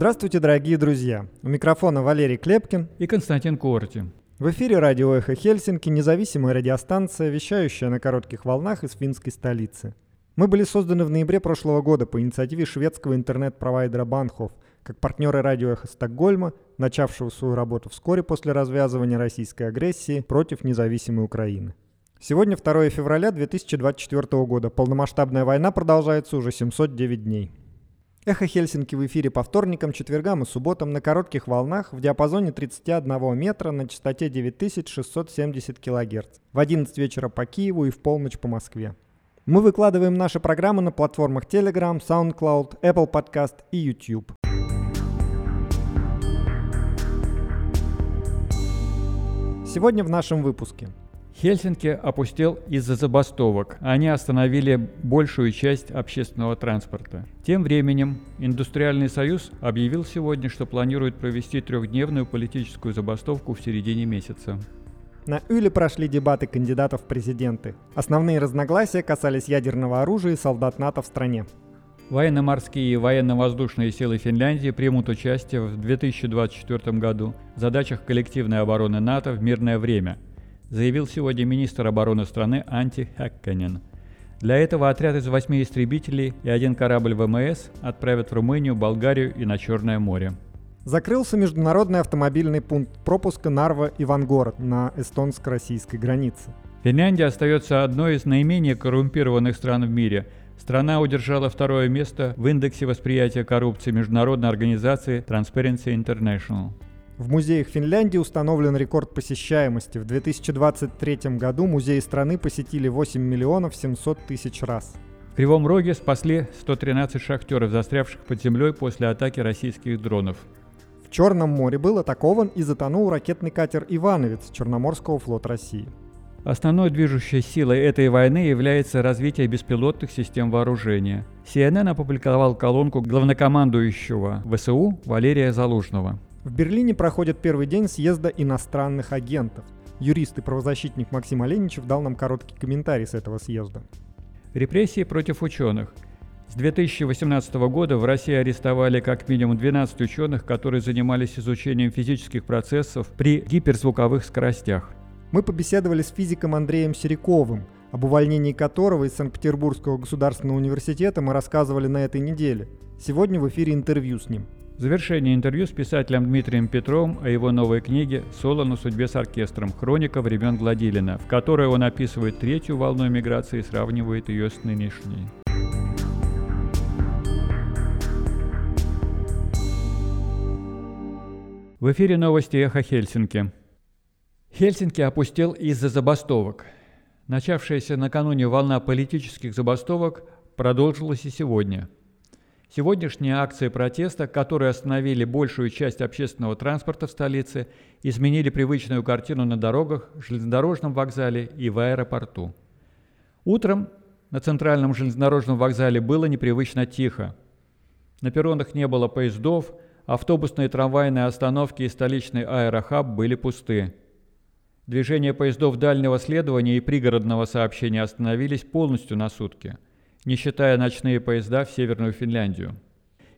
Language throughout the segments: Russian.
Здравствуйте, дорогие друзья! У микрофона Валерий Клепкин и Константин Корти. В эфире радио «Эхо Хельсинки», независимая радиостанция, вещающая на коротких волнах из финской столицы. Мы были созданы в ноябре прошлого года по инициативе шведского интернет-провайдера Банхов, как партнеры радио «Эхо Стокгольма», начавшего свою работу вскоре после развязывания российской агрессии против независимой Украины. Сегодня 2 февраля 2024 года. Полномасштабная война продолжается уже 709 дней. Эхо Хельсинки в эфире по вторникам, четвергам и субботам на коротких волнах в диапазоне 31 метра на частоте 9670 кГц. В 11 вечера по Киеву и в полночь по Москве. Мы выкладываем наши программы на платформах Telegram, SoundCloud, Apple Podcast и YouTube. Сегодня в нашем выпуске – Хельсинки опустел из-за забастовок. Они остановили большую часть общественного транспорта. Тем временем Индустриальный союз объявил сегодня, что планирует провести трехдневную политическую забастовку в середине месяца. На Юле прошли дебаты кандидатов в президенты. Основные разногласия касались ядерного оружия и солдат НАТО в стране. Военно-морские и военно-воздушные силы Финляндии примут участие в 2024 году в задачах коллективной обороны НАТО в мирное время – заявил сегодня министр обороны страны Анти Хакканен. Для этого отряд из восьми истребителей и один корабль ВМС отправят в Румынию, Болгарию и на Черное море. Закрылся международный автомобильный пункт пропуска Нарва-Ивангород на эстонско-российской границе. Финляндия остается одной из наименее коррумпированных стран в мире. Страна удержала второе место в индексе восприятия коррупции международной организации Transparency International. В музеях Финляндии установлен рекорд посещаемости. В 2023 году музеи страны посетили 8 миллионов 700 тысяч раз. В Кривом Роге спасли 113 шахтеров, застрявших под землей после атаки российских дронов. В Черном море был атакован и затонул ракетный катер «Ивановец» Черноморского флота России. Основной движущей силой этой войны является развитие беспилотных систем вооружения. CNN опубликовал колонку главнокомандующего ВСУ Валерия Залужного. В Берлине проходит первый день съезда иностранных агентов. Юрист и правозащитник Максим Оленичев дал нам короткий комментарий с этого съезда. Репрессии против ученых. С 2018 года в России арестовали как минимум 12 ученых, которые занимались изучением физических процессов при гиперзвуковых скоростях. Мы побеседовали с физиком Андреем Сериковым, об увольнении которого из Санкт-Петербургского государственного университета мы рассказывали на этой неделе. Сегодня в эфире интервью с ним. В завершение интервью с писателем Дмитрием Петровым о его новой книге «Соло на судьбе с оркестром. Хроника времен Гладилина», в которой он описывает третью волну эмиграции и сравнивает ее с нынешней. В эфире новости «Эхо Хельсинки». Хельсинки опустел из-за забастовок. Начавшаяся накануне волна политических забастовок продолжилась и сегодня – Сегодняшние акции протеста, которые остановили большую часть общественного транспорта в столице, изменили привычную картину на дорогах, железнодорожном вокзале и в аэропорту. Утром на центральном железнодорожном вокзале было непривычно тихо. На перронах не было поездов, автобусные трамвайные остановки и столичный аэрохаб были пусты. Движение поездов дальнего следования и пригородного сообщения остановились полностью на сутки – не считая ночные поезда в Северную Финляндию.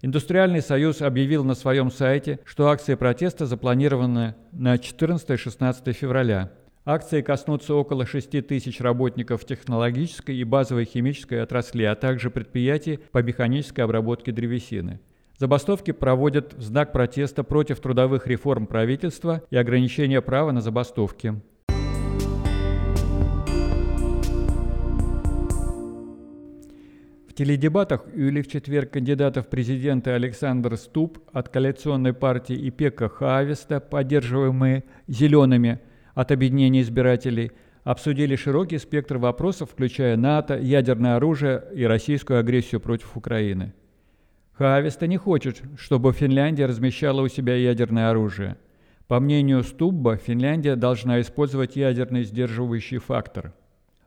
Индустриальный союз объявил на своем сайте, что акции протеста запланированы на 14-16 февраля. Акции коснутся около 6 тысяч работников технологической и базовой химической отрасли, а также предприятий по механической обработке древесины. Забастовки проводят в знак протеста против трудовых реформ правительства и ограничения права на забастовки. Теледебатах или в четверг кандидатов в президенты Александр Ступ от коалиционной партии и Пека Хависта, поддерживаемые «зелеными» от объединения избирателей, обсудили широкий спектр вопросов, включая НАТО, ядерное оружие и российскую агрессию против Украины. Хависта не хочет, чтобы Финляндия размещала у себя ядерное оружие. По мнению Стубба, Финляндия должна использовать ядерный сдерживающий фактор –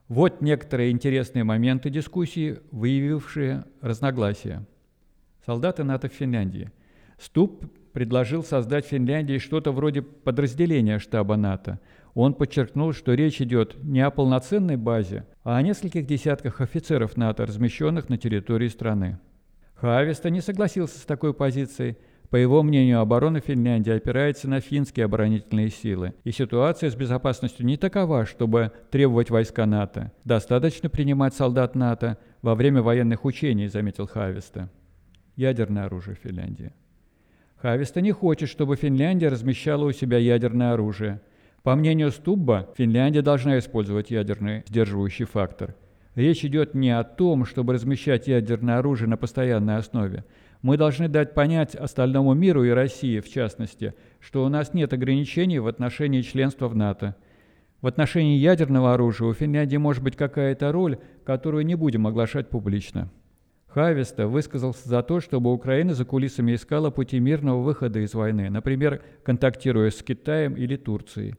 вот некоторые интересные моменты дискуссии, выявившие разногласия. Солдаты НАТО в Финляндии. Ступ предложил создать в Финляндии что-то вроде подразделения штаба НАТО. Он подчеркнул, что речь идет не о полноценной базе, а о нескольких десятках офицеров НАТО, размещенных на территории страны. Хависта не согласился с такой позицией. По его мнению, оборона Финляндии опирается на финские оборонительные силы, и ситуация с безопасностью не такова, чтобы требовать войска НАТО. Достаточно принимать солдат НАТО во время военных учений, заметил Хависта. Ядерное оружие Финляндии. Хависта не хочет, чтобы Финляндия размещала у себя ядерное оружие. По мнению Стубба, Финляндия должна использовать ядерный сдерживающий фактор. Речь идет не о том, чтобы размещать ядерное оружие на постоянной основе. Мы должны дать понять остальному миру и России, в частности, что у нас нет ограничений в отношении членства в НАТО. В отношении ядерного оружия у Финляндии может быть какая-то роль, которую не будем оглашать публично. Хависта высказался за то, чтобы Украина за кулисами искала пути мирного выхода из войны, например, контактируя с Китаем или Турцией.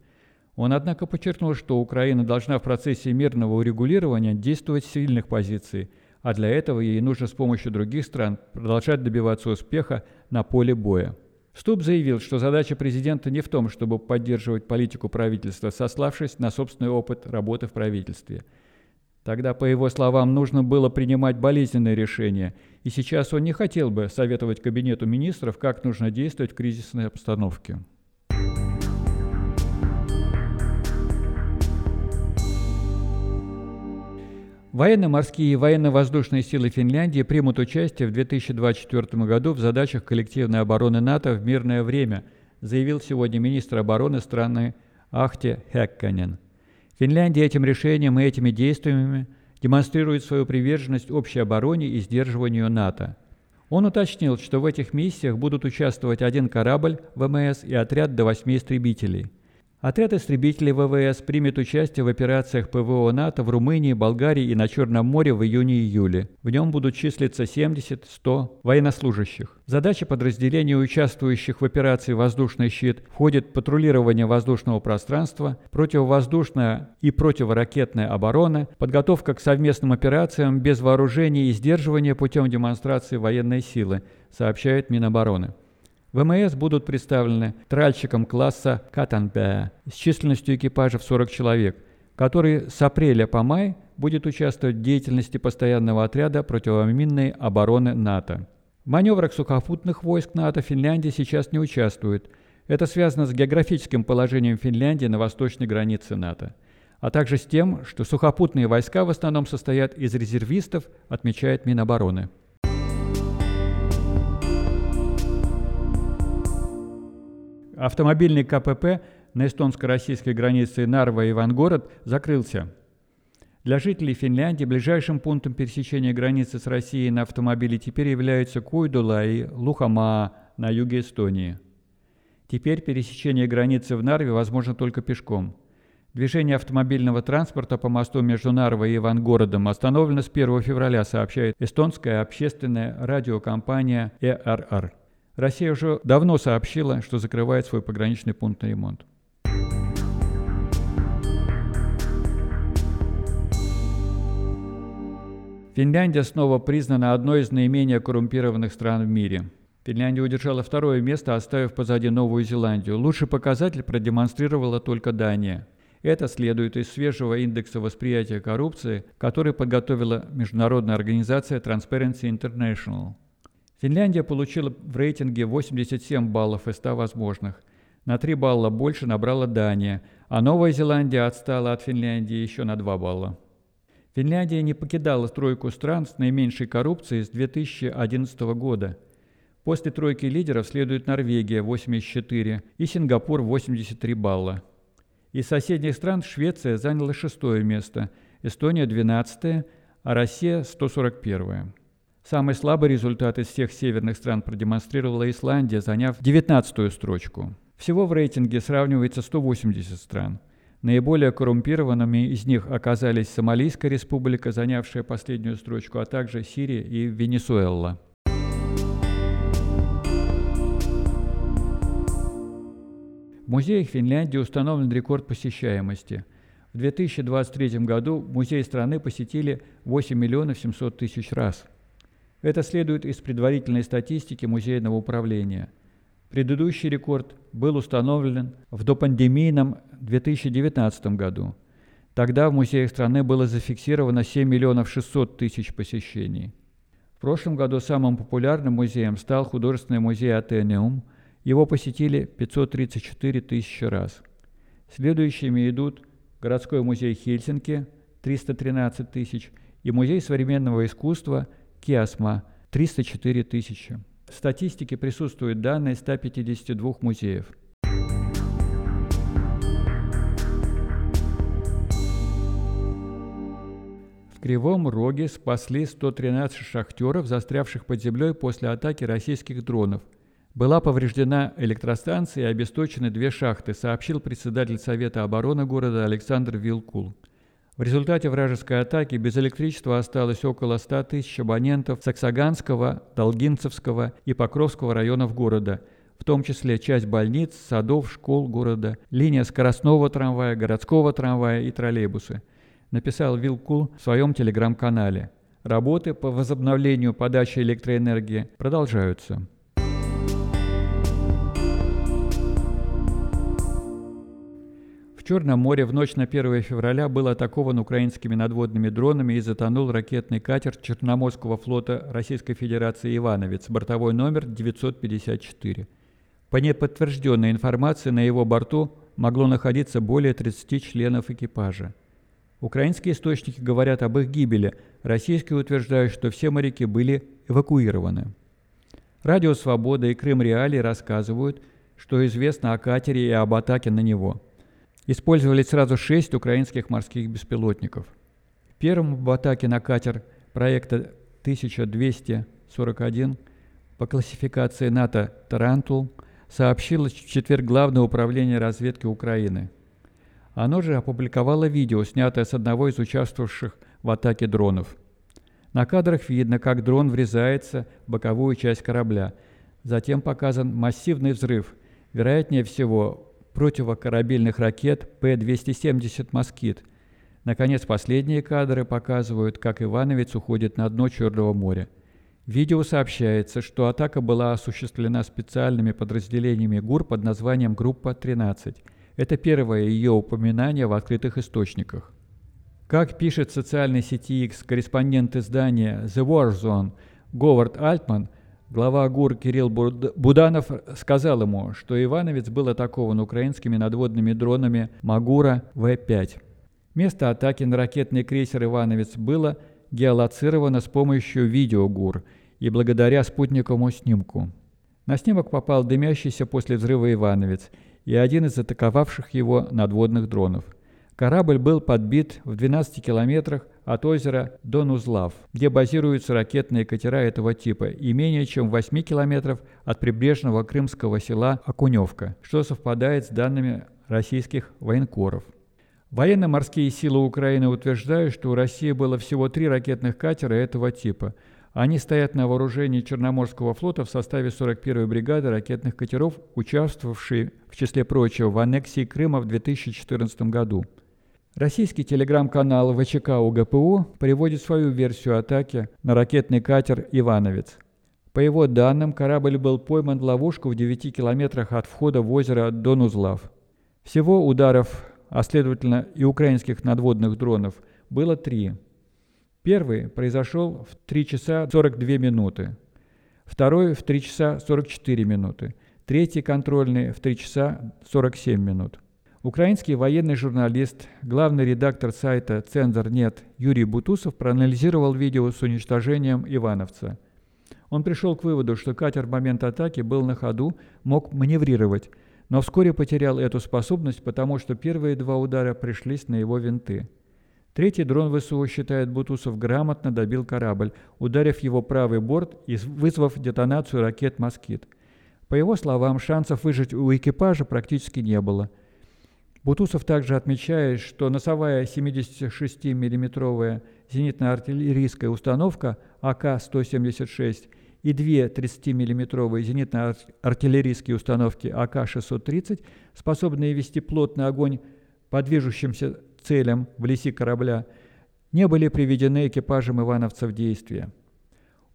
Он, однако, подчеркнул, что Украина должна в процессе мирного урегулирования действовать с сильных позиций, а для этого ей нужно с помощью других стран продолжать добиваться успеха на поле боя. Ступ заявил, что задача президента не в том, чтобы поддерживать политику правительства, сославшись на собственный опыт работы в правительстве – Тогда, по его словам, нужно было принимать болезненные решения, и сейчас он не хотел бы советовать Кабинету министров, как нужно действовать в кризисной обстановке. Военно-морские и военно-воздушные силы Финляндии примут участие в 2024 году в задачах коллективной обороны НАТО в мирное время, заявил сегодня министр обороны страны Ахте Хекканен – Финляндия этим решением и этими действиями демонстрирует свою приверженность общей обороне и сдерживанию НАТО. Он уточнил, что в этих миссиях будут участвовать один корабль ВМС и отряд до восьми истребителей – Отряд истребителей ВВС примет участие в операциях ПВО НАТО в Румынии, Болгарии и на Черном море в июне-июле. В нем будут числиться 70-100 военнослужащих. Задача подразделений, участвующих в операции «Воздушный щит», входит патрулирование воздушного пространства, противовоздушная и противоракетная оборона, подготовка к совместным операциям без вооружения и сдерживания путем демонстрации военной силы, сообщает Минобороны. ВМС будут представлены тральщиком класса Катанбе с численностью экипажа в 40 человек, который с апреля по май будет участвовать в деятельности постоянного отряда противоминной обороны НАТО. В маневрах сухопутных войск НАТО Финляндия сейчас не участвует. Это связано с географическим положением Финляндии на восточной границе НАТО, а также с тем, что сухопутные войска в основном состоят из резервистов, отмечает Минобороны. Автомобильный КПП на эстонско-российской границе Нарва и Ивангород закрылся. Для жителей Финляндии ближайшим пунктом пересечения границы с Россией на автомобиле теперь являются Куйдула и Лухамаа на юге Эстонии. Теперь пересечение границы в Нарве возможно только пешком. Движение автомобильного транспорта по мосту между Нарвой и Ивангородом остановлено с 1 февраля, сообщает эстонская общественная радиокомпания ЭРР. Россия уже давно сообщила, что закрывает свой пограничный пункт на ремонт. Финляндия снова признана одной из наименее коррумпированных стран в мире. Финляндия удержала второе место, оставив позади Новую Зеландию. Лучший показатель продемонстрировала только Дания. Это следует из свежего индекса восприятия коррупции, который подготовила международная организация Transparency International – Финляндия получила в рейтинге 87 баллов из 100 возможных. На 3 балла больше набрала Дания, а Новая Зеландия отстала от Финляндии еще на 2 балла. Финляндия не покидала тройку стран с наименьшей коррупцией с 2011 года. После тройки лидеров следует Норвегия 84 и Сингапур 83 балла. Из соседних стран Швеция заняла шестое место, Эстония 12, а Россия 141. Самый слабый результат из всех северных стран продемонстрировала Исландия, заняв 19-ю строчку. Всего в рейтинге сравнивается 180 стран. Наиболее коррумпированными из них оказались Сомалийская республика, занявшая последнюю строчку, а также Сирия и Венесуэла. В музеях Финляндии установлен рекорд посещаемости. В 2023 году музей страны посетили 8 миллионов 700 тысяч раз – это следует из предварительной статистики музейного управления. Предыдущий рекорд был установлен в допандемийном 2019 году. Тогда в музеях страны было зафиксировано 7 миллионов 600 тысяч посещений. В прошлом году самым популярным музеем стал художественный музей Атенеум. Его посетили 534 тысячи раз. Следующими идут городской музей Хельсинки 313 тысяч и музей современного искусства Киасма 304 тысячи. В статистике присутствуют данные 152 музеев. В Кривом Роге спасли 113 шахтеров, застрявших под землей после атаки российских дронов. Была повреждена электростанция и обесточены две шахты, сообщил председатель Совета обороны города Александр Вилкул. В результате вражеской атаки без электричества осталось около 100 тысяч абонентов Саксаганского, Долгинцевского и Покровского районов города, в том числе часть больниц, садов, школ города, линия скоростного трамвая, городского трамвая и троллейбусы, написал Вилкул в своем телеграм-канале. Работы по возобновлению подачи электроэнергии продолжаются. Черном море в ночь на 1 февраля был атакован украинскими надводными дронами и затонул ракетный катер Черноморского флота Российской Федерации «Ивановец», бортовой номер 954. По неподтвержденной информации, на его борту могло находиться более 30 членов экипажа. Украинские источники говорят об их гибели, российские утверждают, что все моряки были эвакуированы. Радио «Свобода» и «Крым Реалии» рассказывают, что известно о катере и об атаке на него – использовали сразу шесть украинских морских беспилотников. Первым в атаке на катер проекта 1241 по классификации НАТО «Тарантул» сообщило в четверг Главное управление разведки Украины. Оно же опубликовало видео, снятое с одного из участвовавших в атаке дронов. На кадрах видно, как дрон врезается в боковую часть корабля. Затем показан массивный взрыв. Вероятнее всего, противокорабельных ракет П-270 «Москит». Наконец, последние кадры показывают, как Ивановец уходит на дно Черного моря. В видео сообщается, что атака была осуществлена специальными подразделениями ГУР под названием «Группа-13». Это первое ее упоминание в открытых источниках. Как пишет в социальной сети X корреспондент издания The War Zone Говард Альтман, Глава ГУР Кирилл Буданов сказал ему, что Ивановец был атакован украинскими надводными дронами Магура В-5. Место атаки на ракетный крейсер «Ивановец» было геолоцировано с помощью видеогур и благодаря спутниковому снимку. На снимок попал дымящийся после взрыва «Ивановец» и один из атаковавших его надводных дронов. Корабль был подбит в 12 километрах от озера Донузлав, где базируются ракетные катера этого типа, и менее чем в 8 километров от прибрежного крымского села Окуневка, что совпадает с данными российских военкоров. Военно-морские силы Украины утверждают, что у России было всего три ракетных катера этого типа. Они стоят на вооружении Черноморского флота в составе 41-й бригады ракетных катеров, участвовавшей, в числе прочего, в аннексии Крыма в 2014 году. Российский телеграм-канал ВЧК УГПУ приводит свою версию атаки на ракетный катер «Ивановец». По его данным, корабль был пойман в ловушку в 9 километрах от входа в озеро Донузлав. Всего ударов, а следовательно и украинских надводных дронов, было три. Первый произошел в 3 часа 42 минуты, второй в 3 часа 44 минуты, третий контрольный в 3 часа 47 минут. Украинский военный журналист, главный редактор сайта «Цензор.нет» Юрий Бутусов проанализировал видео с уничтожением Ивановца. Он пришел к выводу, что катер в момент атаки был на ходу, мог маневрировать, но вскоре потерял эту способность, потому что первые два удара пришлись на его винты. Третий дрон ВСУ, считает Бутусов, грамотно добил корабль, ударив его правый борт и вызвав детонацию ракет «Москит». По его словам, шансов выжить у экипажа практически не было – Бутусов также отмечает, что носовая 76 миллиметровая зенитно-артиллерийская установка АК-176 и две 30 миллиметровые зенитно-артиллерийские установки АК-630, способные вести плотный огонь по движущимся целям в леси корабля, не были приведены экипажем Ивановца в действие.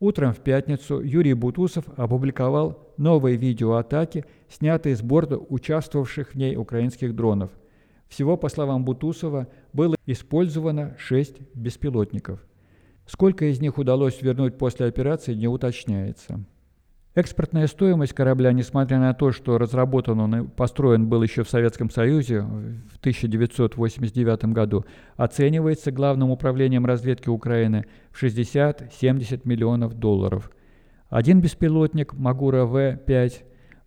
Утром в пятницу Юрий Бутусов опубликовал новые видео атаки, снятые с борта участвовавших в ней украинских дронов. Всего, по словам Бутусова, было использовано 6 беспилотников. Сколько из них удалось вернуть после операции, не уточняется. Экспортная стоимость корабля, несмотря на то, что разработан он и построен был еще в Советском Союзе в 1989 году, оценивается Главным управлением разведки Украины в 60-70 миллионов долларов. Один беспилотник Магура В-5,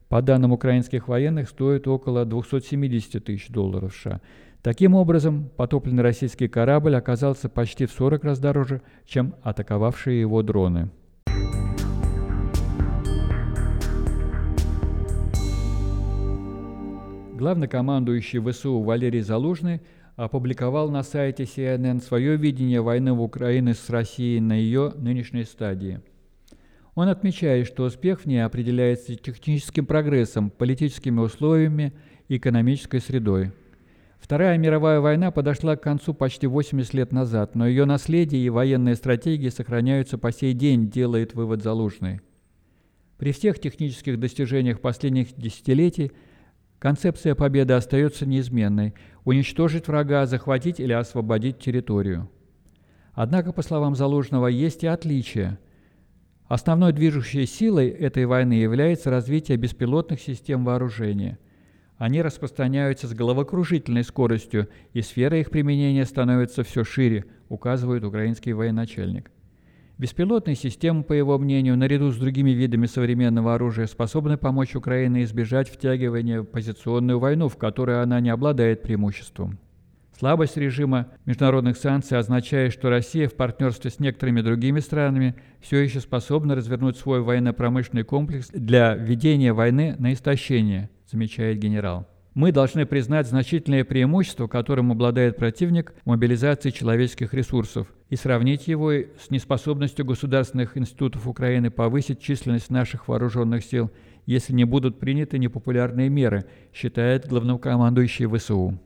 по данным украинских военных, стоит около 270 тысяч долларов США. Таким образом, потопленный российский корабль оказался почти в 40 раз дороже, чем атаковавшие его дроны. Главнокомандующий ВСУ Валерий Залужный опубликовал на сайте CNN свое видение войны в Украине с Россией на ее нынешней стадии. Он отмечает, что успех в ней определяется техническим прогрессом, политическими условиями и экономической средой. Вторая мировая война подошла к концу почти 80 лет назад, но ее наследие и военные стратегии сохраняются по сей день, делает вывод Залужный. При всех технических достижениях последних десятилетий – Концепция победы остается неизменной – уничтожить врага, захватить или освободить территорию. Однако, по словам Залужного, есть и отличия. Основной движущей силой этой войны является развитие беспилотных систем вооружения. Они распространяются с головокружительной скоростью, и сфера их применения становится все шире, указывает украинский военачальник. Беспилотные системы, по его мнению, наряду с другими видами современного оружия способны помочь Украине избежать втягивания в позиционную войну, в которой она не обладает преимуществом. Слабость режима международных санкций означает, что Россия в партнерстве с некоторыми другими странами все еще способна развернуть свой военно-промышленный комплекс для ведения войны на истощение, замечает генерал. Мы должны признать значительное преимущество, которым обладает противник в мобилизации человеческих ресурсов, и сравнить его с неспособностью государственных институтов Украины повысить численность наших вооруженных сил, если не будут приняты непопулярные меры, считает главнокомандующий ВСУ.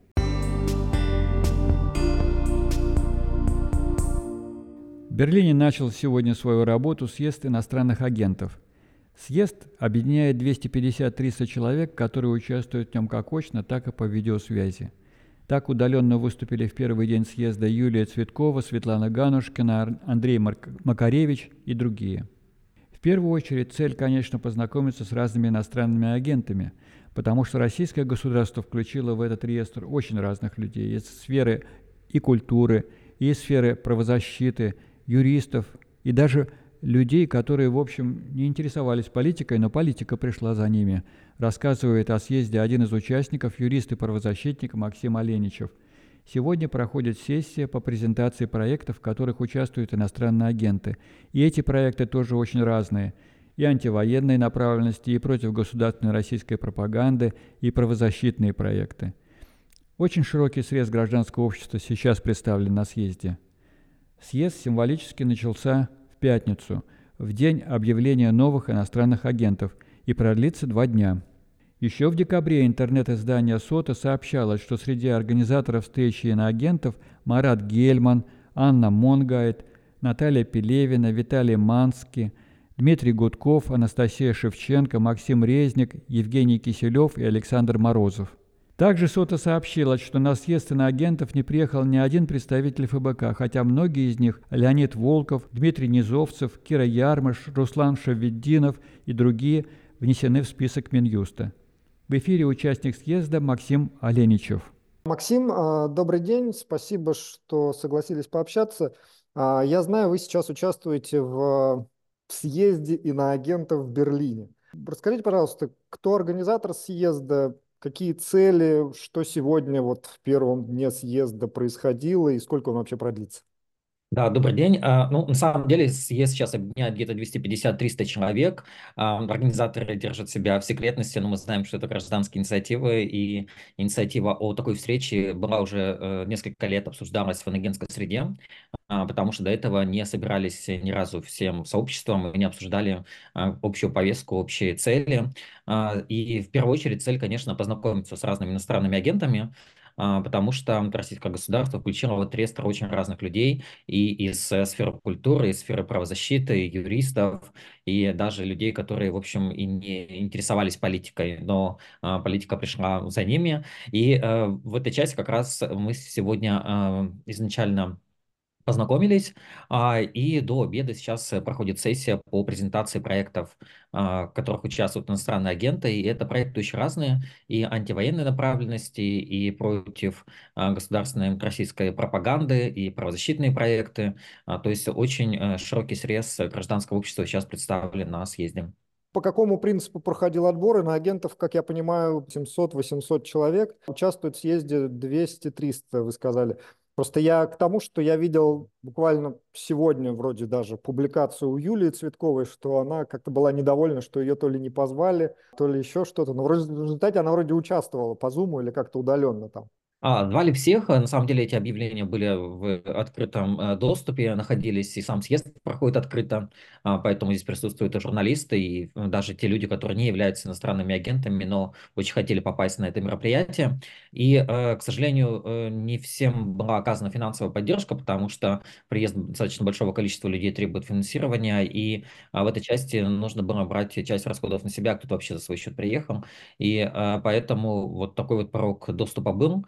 Берлине начал сегодня свою работу съезд иностранных агентов – Съезд объединяет 250-300 человек, которые участвуют в нем как очно, так и по видеосвязи. Так удаленно выступили в первый день съезда Юлия Цветкова, Светлана Ганушкина, Андрей Макаревич и другие. В первую очередь цель, конечно, познакомиться с разными иностранными агентами, потому что российское государство включило в этот реестр очень разных людей из сферы и культуры, и из сферы правозащиты, юристов и даже людей, которые, в общем, не интересовались политикой, но политика пришла за ними, рассказывает о съезде один из участников, юрист и правозащитник Максим Оленичев. Сегодня проходит сессия по презентации проектов, в которых участвуют иностранные агенты. И эти проекты тоже очень разные. И антивоенные направленности, и против государственной российской пропаганды, и правозащитные проекты. Очень широкий срез гражданского общества сейчас представлен на съезде. Съезд символически начался пятницу, в день объявления новых иностранных агентов, и продлится два дня. Еще в декабре интернет-издание «Сота» сообщало, что среди организаторов встречи иноагентов Марат Гельман, Анна Монгайт, Наталья Пелевина, Виталий Манский, Дмитрий Гудков, Анастасия Шевченко, Максим Резник, Евгений Киселев и Александр Морозов. Также СОТА сообщила, что на съезд иноагентов не приехал ни один представитель ФБК, хотя многие из них – Леонид Волков, Дмитрий Низовцев, Кира Ярмыш, Руслан Шаведдинов и другие – внесены в список Минюста. В эфире участник съезда Максим Оленичев. Максим, а, добрый день, спасибо, что согласились пообщаться. А, я знаю, вы сейчас участвуете в съезде иноагентов в Берлине. Расскажите, пожалуйста, кто организатор съезда, Какие цели, что сегодня вот в первом дне съезда происходило и сколько он вообще продлится? Да, добрый день. А, ну, на самом деле, съезд сейчас объединяет где-то 250-300 человек. А, организаторы держат себя в секретности, но мы знаем, что это гражданские инициативы, и инициатива о такой встрече была уже э, несколько лет обсуждалась в анагенской среде, а, потому что до этого не собирались ни разу всем сообществом и не обсуждали общую повестку, общие цели. И в первую очередь цель, конечно, познакомиться с разными иностранными агентами, потому что российское государство включило в этот реестр очень разных людей и из э, сферы культуры, из сферы правозащиты, и юристов, и даже людей, которые, в общем, и не интересовались политикой, но а, политика пришла за ними. И а, в этой части как раз мы сегодня а, изначально познакомились, а, и до обеда сейчас э, проходит сессия по презентации проектов, а, в которых участвуют иностранные агенты, и это проекты очень разные, и антивоенной направленности, и против а, государственной российской пропаганды, и правозащитные проекты, то есть очень э, широкий срез гражданского общества сейчас представлен на съезде. По какому принципу проходил отбор? И на агентов, как я понимаю, 700-800 человек. Участвует в съезде 200-300, вы сказали. Просто я к тому, что я видел буквально сегодня вроде даже публикацию у Юлии Цветковой, что она как-то была недовольна, что ее то ли не позвали, то ли еще что-то. Но в результате она вроде участвовала по Зуму или как-то удаленно там. А, звали всех. На самом деле эти объявления были в открытом э, доступе, находились, и сам съезд проходит открыто, а, поэтому здесь присутствуют и журналисты, и э, даже те люди, которые не являются иностранными агентами, но очень хотели попасть на это мероприятие. И, э, к сожалению, не всем была оказана финансовая поддержка, потому что приезд достаточно большого количества людей требует финансирования, и а, в этой части нужно было брать часть расходов на себя, кто-то вообще за свой счет приехал. И поэтому вот такой вот порог доступа был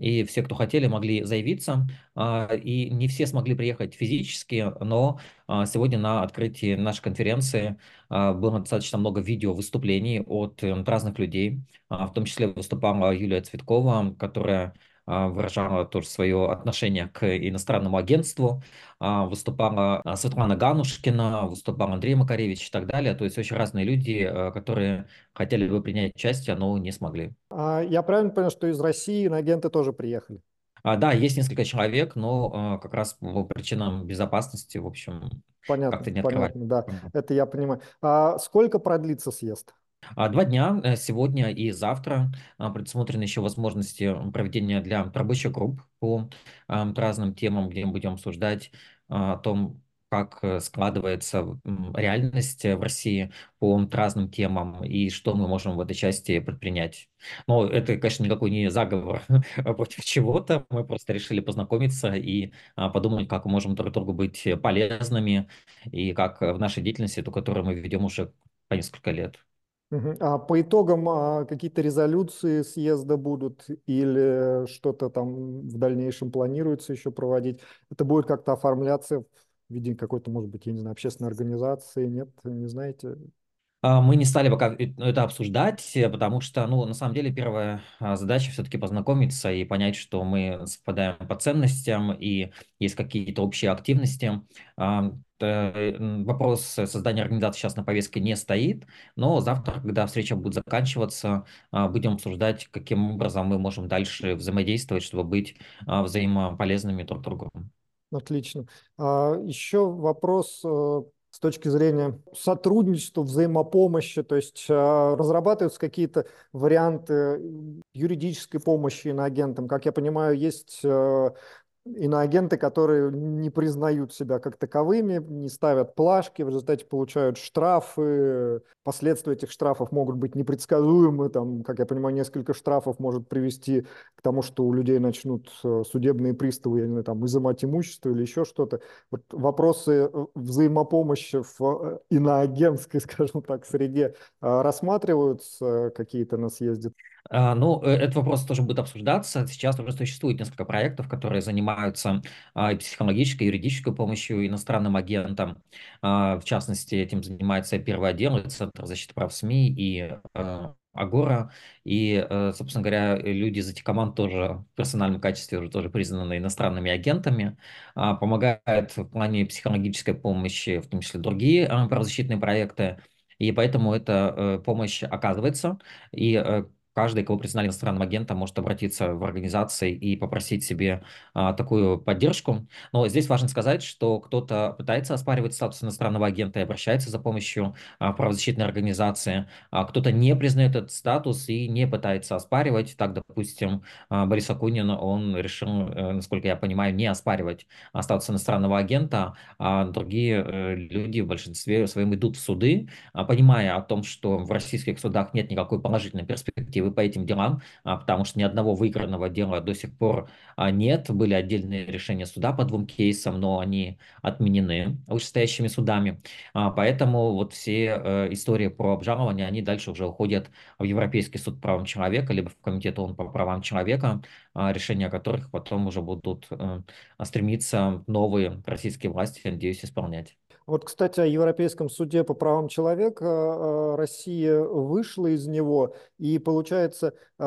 и все, кто хотели, могли заявиться. А, и не все смогли приехать физически, но а, сегодня на открытии нашей конференции а, было достаточно много видео выступлений от э, разных людей. В том числе выступала Юлия Цветкова, которая выражала тоже свое отношение к иностранному агентству, а, выступала а, Светлана Ганушкина, выступал Андрей Макаревич и так далее. То есть очень разные люди, которые хотели бы принять участие, но не смогли. Я правильно понял, что из России на агенты тоже приехали? да, есть несколько человек, но как раз по причинам безопасности, в общем, понятно, как-то не Понятно, да, это я понимаю. А сколько продлится съезд? А, два дня, э, сегодня и завтра, а, предусмотрены еще возможности проведения для рабочих групп по разным темам, где мы будем обсуждать а, о том, как э, складывается реальность в России по разным темам и что мы можем в этой части предпринять. Но это, конечно, никакой не заговор против чего-то. Мы просто решили познакомиться и подумать, как мы можем друг другу быть полезными и как в нашей деятельности, ту, которую мы ведем уже по несколько лет. А по итогам а, какие-то резолюции съезда будут или что-то там в дальнейшем планируется еще проводить? Это будет как-то оформляться в виде какой-то, может быть, я не знаю, общественной организации? Нет, не знаете? А, мы не стали пока это обсуждать, потому что, ну, на самом деле, первая а, задача все-таки познакомиться и понять, что мы совпадаем по ценностям и есть какие-то общие активности. А, вопрос создания организации сейчас на повестке не стоит, но завтра, когда встреча будет заканчиваться, будем обсуждать, каким образом мы можем дальше взаимодействовать, чтобы быть взаимополезными друг другу. Отлично. Еще вопрос э, с точки зрения сотрудничества, взаимопомощи, то есть э, разрабатываются какие-то варианты юридической помощи иноагентам. Как я понимаю, есть э, иноагенты, которые не признают себя как таковыми, не ставят плашки, в результате получают штрафы. Последствия этих штрафов могут быть непредсказуемы. Там, как я понимаю, несколько штрафов может привести к тому, что у людей начнут э, судебные приставы, знаю, там, изымать имущество или еще что-то. Вот вопросы э, взаимопомощи в э, иноагентской, скажем так, среде рассматриваются какие-то на съезде? А, ну, э, этот вопрос тоже будет обсуждаться. Сейчас уже существует несколько проектов, которые занимаются а, психологической, юридической помощью иностранным агентам. А, в частности, этим занимается первый отдел, Центр защиты прав СМИ и Агора. И, э, собственно говоря, люди из этих команд тоже в персональном качестве уже тоже признаны иностранными агентами. Помогают в плане психологической помощи, в том числе другие правозащитные проекты. И поэтому эта э, помощь оказывается. И каждый, кого признали иностранным агентом, может обратиться в организации и попросить себе а, такую поддержку. Но здесь важно сказать, что кто-то пытается оспаривать статус иностранного агента и обращается за помощью а, правозащитной организации, а кто-то не признает этот статус и не пытается оспаривать. Так, допустим, а, Борис Акунин, он решил, э, насколько я понимаю, не оспаривать а, статус иностранного агента, а другие э, люди в большинстве своем идут в суды, понимая о том, что в российских судах нет никакой положительной перспективы по этим делам, потому что ни одного выигранного дела до сих пор нет. Были отдельные решения суда по двум кейсам, но они отменены вышестоящими судами. Поэтому вот все э, истории про обжалование, они дальше уже уходят в Европейский суд по правам человека, либо в Комитет ООН по правам человека, решения которых потом уже будут э, стремиться новые российские власти, надеюсь, исполнять. Вот, кстати, о Европейском суде по правам человека э, Россия вышла из него, и, получается, э,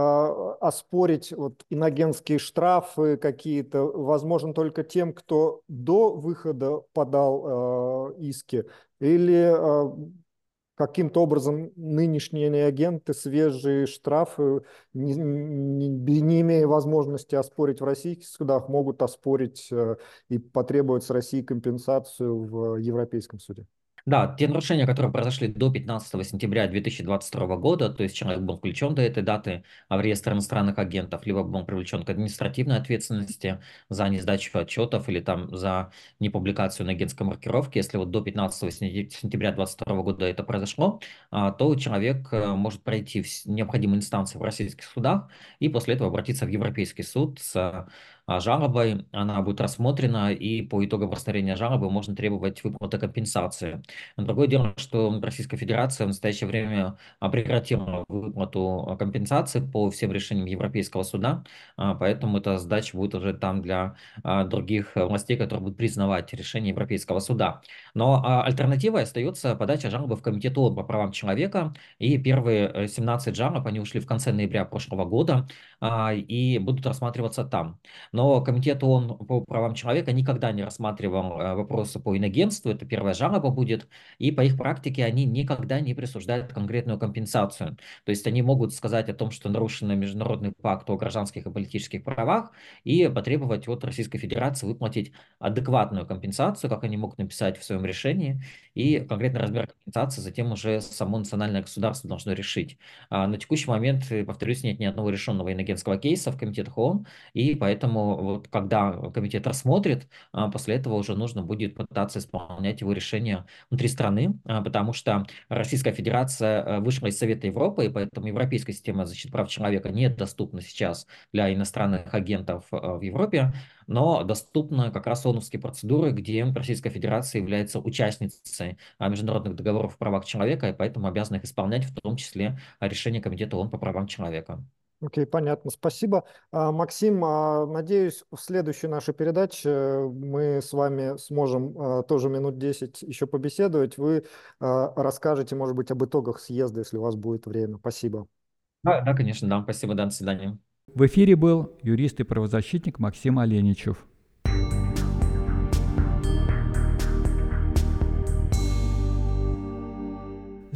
оспорить вот иногенские штрафы какие-то возможно только тем, кто до выхода подал иски, или каким-то образом нынешние агенты свежие штрафы, не, не, не имея возможности оспорить в российских судах, могут оспорить э, и потребовать с России компенсацию в Европейском суде. Да, те нарушения, которые произошли до 15 сентября 2022 года, то есть человек был включен до этой даты в реестр иностранных агентов, либо был привлечен к административной ответственности за несдачу отчетов или там за непубликацию на агентской маркировке. Если вот до 15 сентября 2022 года это произошло, а, то человек э, может пройти необходимые инстанции в российских судах и после этого обратиться в Европейский суд с а, жалобой, она будет рассмотрена, и по итогам рассмотрения жалобы можно требовать выплаты компенсации. Другое дело, что Российская Федерация в настоящее время а, прекратила выплату компенсации по всем решениям Европейского суда, а, поэтому эта задача будет уже там для других властей, которые будут признавать решение Европейского суда. Но альтернативой остается подача жалобы в Комитет ООН по правам человека, и первые 17 жалоб, они ушли в конце ноября прошлого года, и будут рассматриваться там. Но Комитет ООН по правам человека никогда не рассматривал э, вопросы по иногенству, это первая жалоба будет, и по их практике они никогда не присуждают конкретную компенсацию. То есть они могут сказать о том, что нарушен международный пакт о гражданских и политических правах, и потребовать от Российской Федерации выплатить адекватную компенсацию, как они могут написать в своем решении, и конкретный размер компенсации затем уже само национальное государство должно решить. А на текущий момент, повторюсь, нет ни одного решенного иногенского кейса в комитетах ООН, и поэтому вот когда комитет рассмотрит, а, после этого уже нужно будет пытаться исполнять его решение внутри страны, а, потому что Российская Федерация э, вышла из Совета Европы, и поэтому европейская система защиты прав человека недоступна сейчас для иностранных агентов в Европе, но доступны как раз ООНовские процедуры, где Российская Федерация является участницей а, международных договоров о правах человека, и поэтому обязана их исполнять, в том числе решение Комитета ООН по правам человека. Окей, понятно, спасибо. А, Максим, а, надеюсь, в следующей нашей передаче мы с вами сможем а, тоже минут 10 еще побеседовать. Вы расскажете, может быть, об итогах съезда, если у вас будет время. Спасибо. Да, да, конечно, да. Спасибо, да, до свидания. В эфире был юрист и правозащитник Максим Оленичев.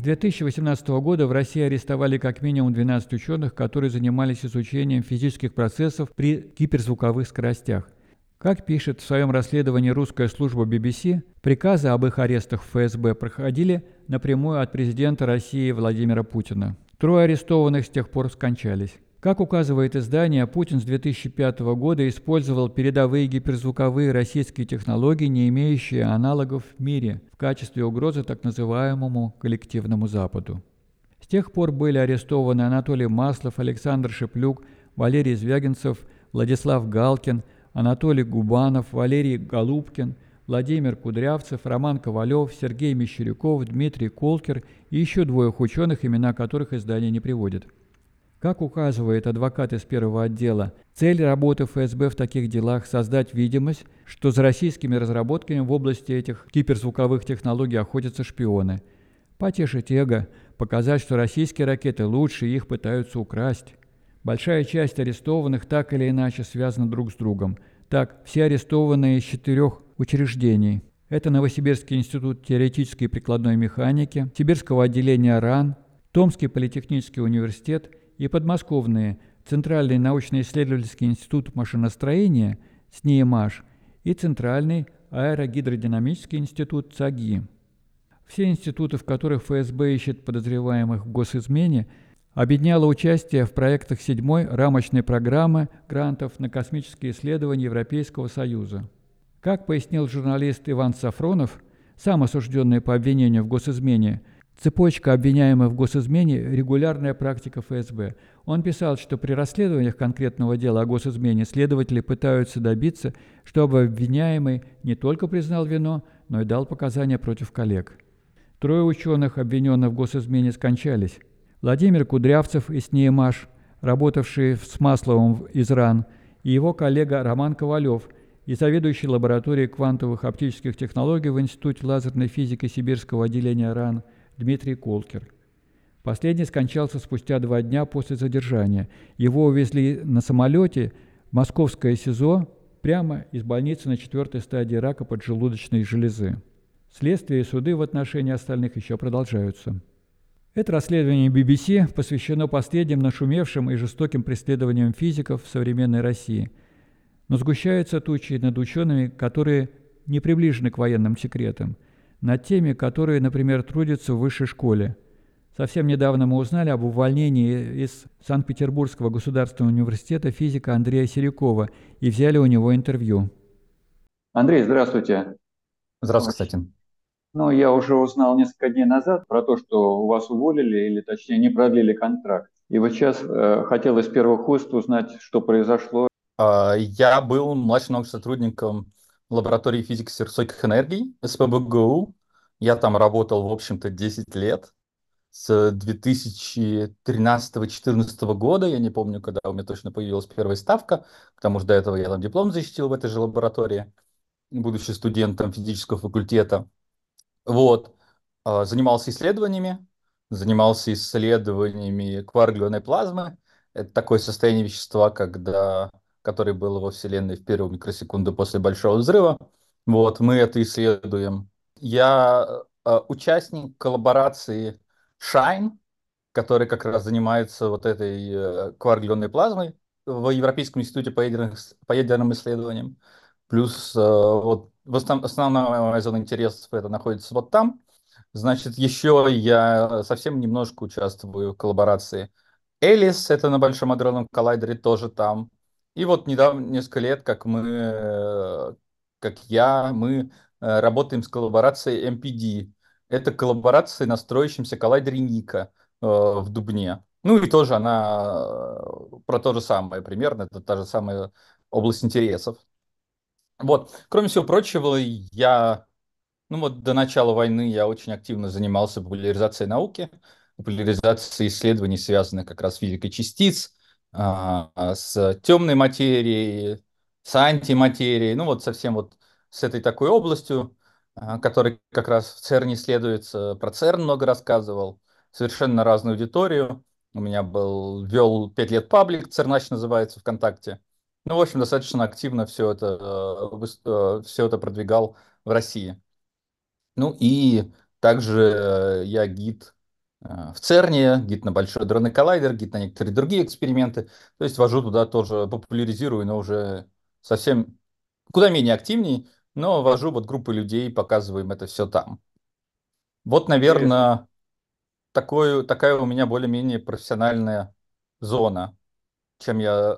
2018 года в России арестовали как минимум 12 ученых, которые занимались изучением физических процессов при гиперзвуковых скоростях. Как пишет в своем расследовании русская служба BBC, приказы об их арестах в ФСБ проходили напрямую от президента России Владимира Путина. Трое арестованных с тех пор скончались. Как указывает издание, Путин с 2005 года использовал передовые гиперзвуковые российские технологии, не имеющие аналогов в мире, в качестве угрозы так называемому коллективному Западу. С тех пор были арестованы Анатолий Маслов, Александр Шеплюк, Валерий Звягинцев, Владислав Галкин, Анатолий Губанов, Валерий Голубкин, Владимир Кудрявцев, Роман Ковалев, Сергей Мещеряков, Дмитрий Колкер и еще двое ученых, имена которых издание не приводит. Как указывает адвокат из первого отдела, цель работы ФСБ в таких делах – создать видимость, что за российскими разработками в области этих гиперзвуковых технологий охотятся шпионы. Потешить эго, показать, что российские ракеты лучше, их пытаются украсть. Большая часть арестованных так или иначе связана друг с другом. Так, все арестованные из четырех учреждений. Это Новосибирский институт теоретической и прикладной механики, Сибирского отделения РАН, Томский политехнический университет – и подмосковные Центральный научно-исследовательский институт машиностроения СНИЭМАШ и Центральный аэрогидродинамический институт ЦАГИ. Все институты, в которых ФСБ ищет подозреваемых в госизмене, объединяло участие в проектах седьмой рамочной программы грантов на космические исследования Европейского Союза. Как пояснил журналист Иван Сафронов, сам осужденный по обвинению в госизмене, Цепочка обвиняемых в госизмене – регулярная практика ФСБ. Он писал, что при расследованиях конкретного дела о госизмене следователи пытаются добиться, чтобы обвиняемый не только признал вину, но и дал показания против коллег. Трое ученых, обвиненных в госизмене, скончались. Владимир Кудрявцев из НИЭМАШ, работавший с Масловым из РАН, и его коллега Роман Ковалев и заведующий лабораторией квантовых оптических технологий в Институте лазерной физики Сибирского отделения РАН – Дмитрий Колкер. Последний скончался спустя два дня после задержания. Его увезли на самолете в московское СИЗО прямо из больницы на четвертой стадии рака поджелудочной железы. Следствие и суды в отношении остальных еще продолжаются. Это расследование BBC посвящено последним нашумевшим и жестоким преследованиям физиков в современной России. Но сгущаются тучи над учеными, которые не приближены к военным секретам – над теми, которые, например, трудятся в высшей школе. Совсем недавно мы узнали об увольнении из Санкт-Петербургского государственного университета физика Андрея Серякова и взяли у него интервью. Андрей, здравствуйте. Здравствуйте, кстати. Ну, я уже узнал несколько дней назад про то, что у вас уволили или, точнее, не продлили контракт. И вот сейчас э, хотел из первых уст узнать, что произошло. А, я был младшим научным сотрудником лаборатории физики высоких энергий СПБГУ. Я там работал, в общем-то, 10 лет. С 2013-2014 года, я не помню, когда у меня точно появилась первая ставка, потому что до этого я там диплом защитил в этой же лаборатории, будучи студентом физического факультета. Вот. А, занимался исследованиями, занимался исследованиями кварглионной плазмы. Это такое состояние вещества, когда который был во Вселенной в первую микросекунду после Большого взрыва. Вот, мы это исследуем. Я э, участник коллаборации Shine, который как раз занимается вот этой э, кварглионной плазмой в Европейском институте по ядерным, по ядерным исследованиям. Плюс э, вот в основ, основная моя зона интересов это находится вот там. Значит, еще я совсем немножко участвую в коллаборации Элис, это на Большом адронном коллайдере, тоже там. И вот недавно, несколько лет, как мы, э, как я, мы э, работаем с коллаборацией MPD. Это коллаборация на строящемся коллайдере Ника э, в Дубне. Ну и тоже она про то же самое примерно, это та же самая область интересов. Вот, кроме всего прочего, я, ну вот до начала войны я очень активно занимался популяризацией науки, популяризацией исследований, связанных как раз с физикой частиц, с темной материей, с антиматерией, ну вот совсем вот с этой такой областью, а, которой как раз в ЦЕРН исследуется, про ЦЕРН много рассказывал, совершенно разную аудиторию. У меня был, вел 5 лет паблик, ЦЕРНач называется ВКонтакте. Ну, в общем, достаточно активно все это, все это продвигал в России. Ну и также э, я гид в ЦЕРНе, гид на Большой дронный коллайдер, гид на некоторые другие эксперименты. То есть вожу туда тоже, популяризирую, но уже совсем куда менее активней, но вожу вот группы людей, показываем это все там. Вот, наверное, такое, такая у меня более-менее профессиональная зона, чем я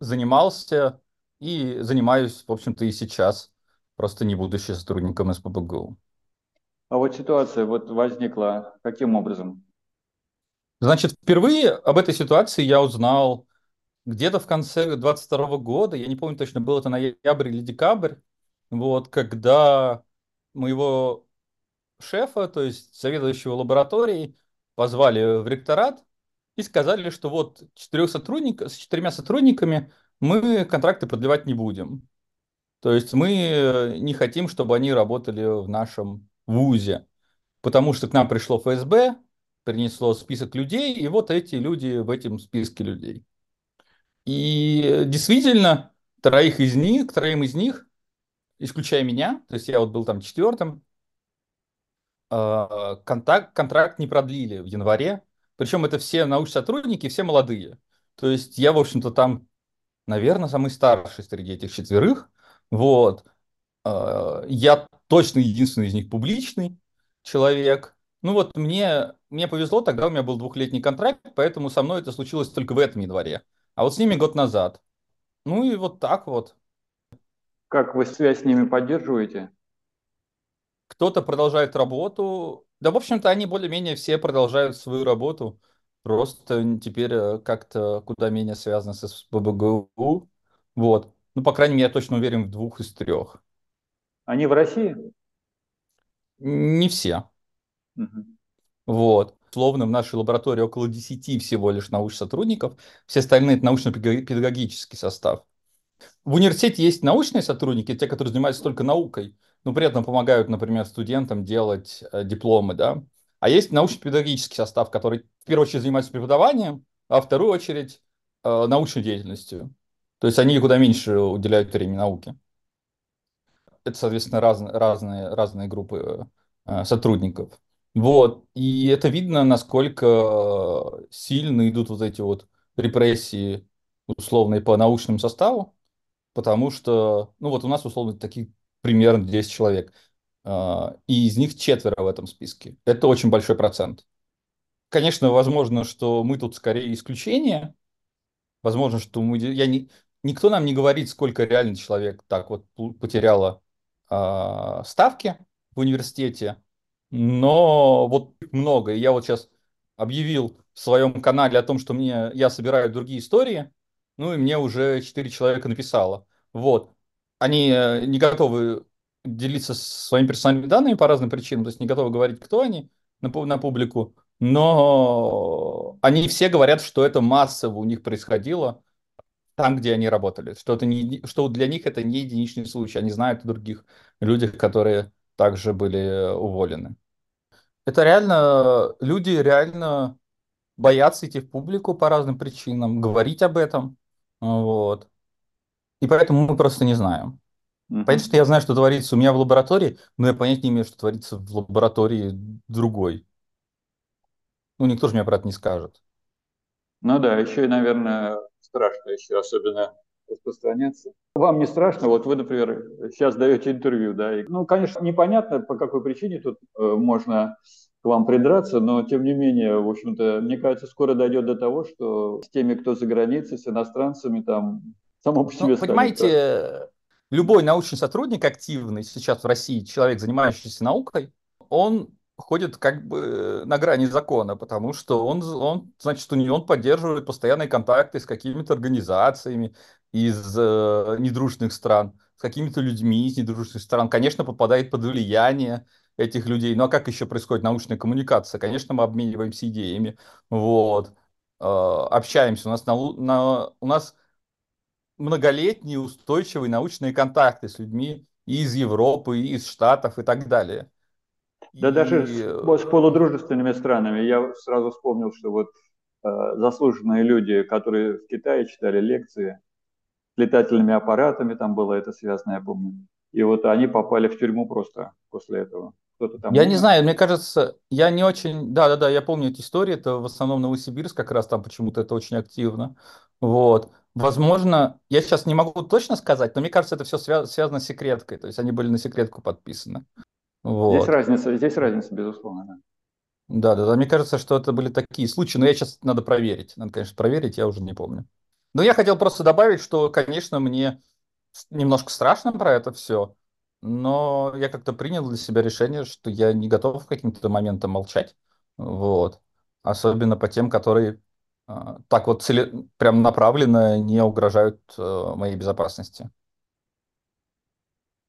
занимался и занимаюсь, в общем-то, и сейчас, просто не будучи сотрудником СПБГУ. А вот ситуация вот возникла каким образом? Значит, впервые об этой ситуации я узнал где-то в конце 22 года, я не помню точно, был это ноябрь или декабрь, вот, когда моего шефа, то есть заведующего лабораторией, позвали в ректорат и сказали, что вот четырех сотрудников, с четырьмя сотрудниками мы контракты продлевать не будем. То есть мы не хотим, чтобы они работали в нашем ВУЗе, потому что к нам пришло ФСБ, принесло список людей, и вот эти люди в этом списке людей. И действительно, троих из них, троим из них, исключая меня, то есть я вот был там четвертым, а, контакт, контракт не продлили в январе. Причем это все научные все молодые. То есть я, в общем-то, там, наверное, самый старший среди этих четверых. Вот. А, я точно единственный из них публичный человек. Ну вот мне, мне повезло, тогда у меня был двухлетний контракт, поэтому со мной это случилось только в этом январе. А вот с ними год назад. Ну и вот так вот. Как вы связь с ними поддерживаете? кто-то продолжает работу. Да, в общем-то, они более-менее все продолжают свою работу. Просто теперь э, как-то куда менее связаны с СПБГУ. Вот. Ну, по крайней мере, я точно уверен в двух из трех. Они в России? Не все. Угу. Вот. Словно в нашей лаборатории около 10 всего лишь научных сотрудников. Все остальные – это научно-педагогический состав. В университете есть научные сотрудники, те, которые занимаются только наукой, но при этом помогают, например, студентам делать э, дипломы, да. А есть научно-педагогический состав, который в первую очередь занимается преподаванием, а в вторую очередь э, научной деятельностью. То есть они куда меньше уделяют времени науке. Это, соответственно, раз, разные, разные группы э, сотрудников. Вот. И это видно, насколько сильно идут вот эти вот репрессии условные по научному составу, потому что, ну вот у нас условно таких примерно 10 человек, а, и из них четверо в этом списке. Это очень большой процент. Конечно, возможно, что мы тут скорее исключение. Возможно, что мы... Я не... Никто нам не говорит, сколько реально человек так вот потеряло э, ставки в университете. Но вот много. Я вот сейчас объявил в своем канале о том, что мне, я собираю другие истории. Ну и мне уже 4 человека написало. Вот. Они э, не готовы делиться своими персональными данными по разным причинам, то есть не готовы говорить, кто они на, на публику, но они все говорят, что это массово у них происходило там, где они работали, что, это не, что для них это не единичный случай, они знают о других людях, которые также были уволены. Это реально, люди реально боятся идти в публику по разным причинам, говорить об этом, вот. И поэтому мы просто не знаем. Mm-hmm. Понятно, что я знаю, что творится у меня в лаборатории, но я понять не имею, что творится в лаборатории другой. Ну, никто же мне про это не скажет. Ну да, еще и, наверное, страшно еще особенно распространяться. Вам не страшно? Вот вы, например, сейчас даете интервью, да? И, ну, конечно, непонятно, по какой причине тут э, можно к вам придраться, но тем не менее, в общем-то, мне кажется, скоро дойдет до того, что с теми, кто за границей, с иностранцами, там, само по себе ну, Понимаете, любой научный сотрудник активный сейчас в России, человек, занимающийся наукой, он ходит как бы на грани закона, потому что он, он значит, у него он поддерживает постоянные контакты с какими-то организациями из э, недружных стран, с какими-то людьми из недружных стран. Конечно, попадает под влияние этих людей. Ну а как еще происходит научная коммуникация? Конечно, мы обмениваемся идеями, вот, э, общаемся. У нас, на, на, у нас многолетние устойчивые научные контакты с людьми из Европы, из Штатов и так далее. Да и... даже с, с полудружественными странами. Я сразу вспомнил, что вот э, заслуженные люди, которые в Китае читали лекции, с летательными аппаратами, там было это связано, я помню. И вот они попали в тюрьму просто после этого. Кто-то там... Я не знаю, мне кажется, я не очень... Да-да-да, я помню эти истории, это в основном Новосибирск как раз там почему-то это очень активно. Вот. Возможно, я сейчас не могу точно сказать, но мне кажется, это все свя- связано с секреткой. То есть они были на секретку подписаны. Вот. Здесь разница, здесь разница, безусловно, да. Да, да, да. Мне кажется, что это были такие случаи, но я сейчас надо проверить. Надо, конечно, проверить, я уже не помню. Но я хотел просто добавить, что, конечно, мне немножко страшно про это все, но я как-то принял для себя решение, что я не готов в каким-то моментам молчать. Вот. Особенно по тем, которые а, так вот цели, прям направленно не угрожают э, моей безопасности.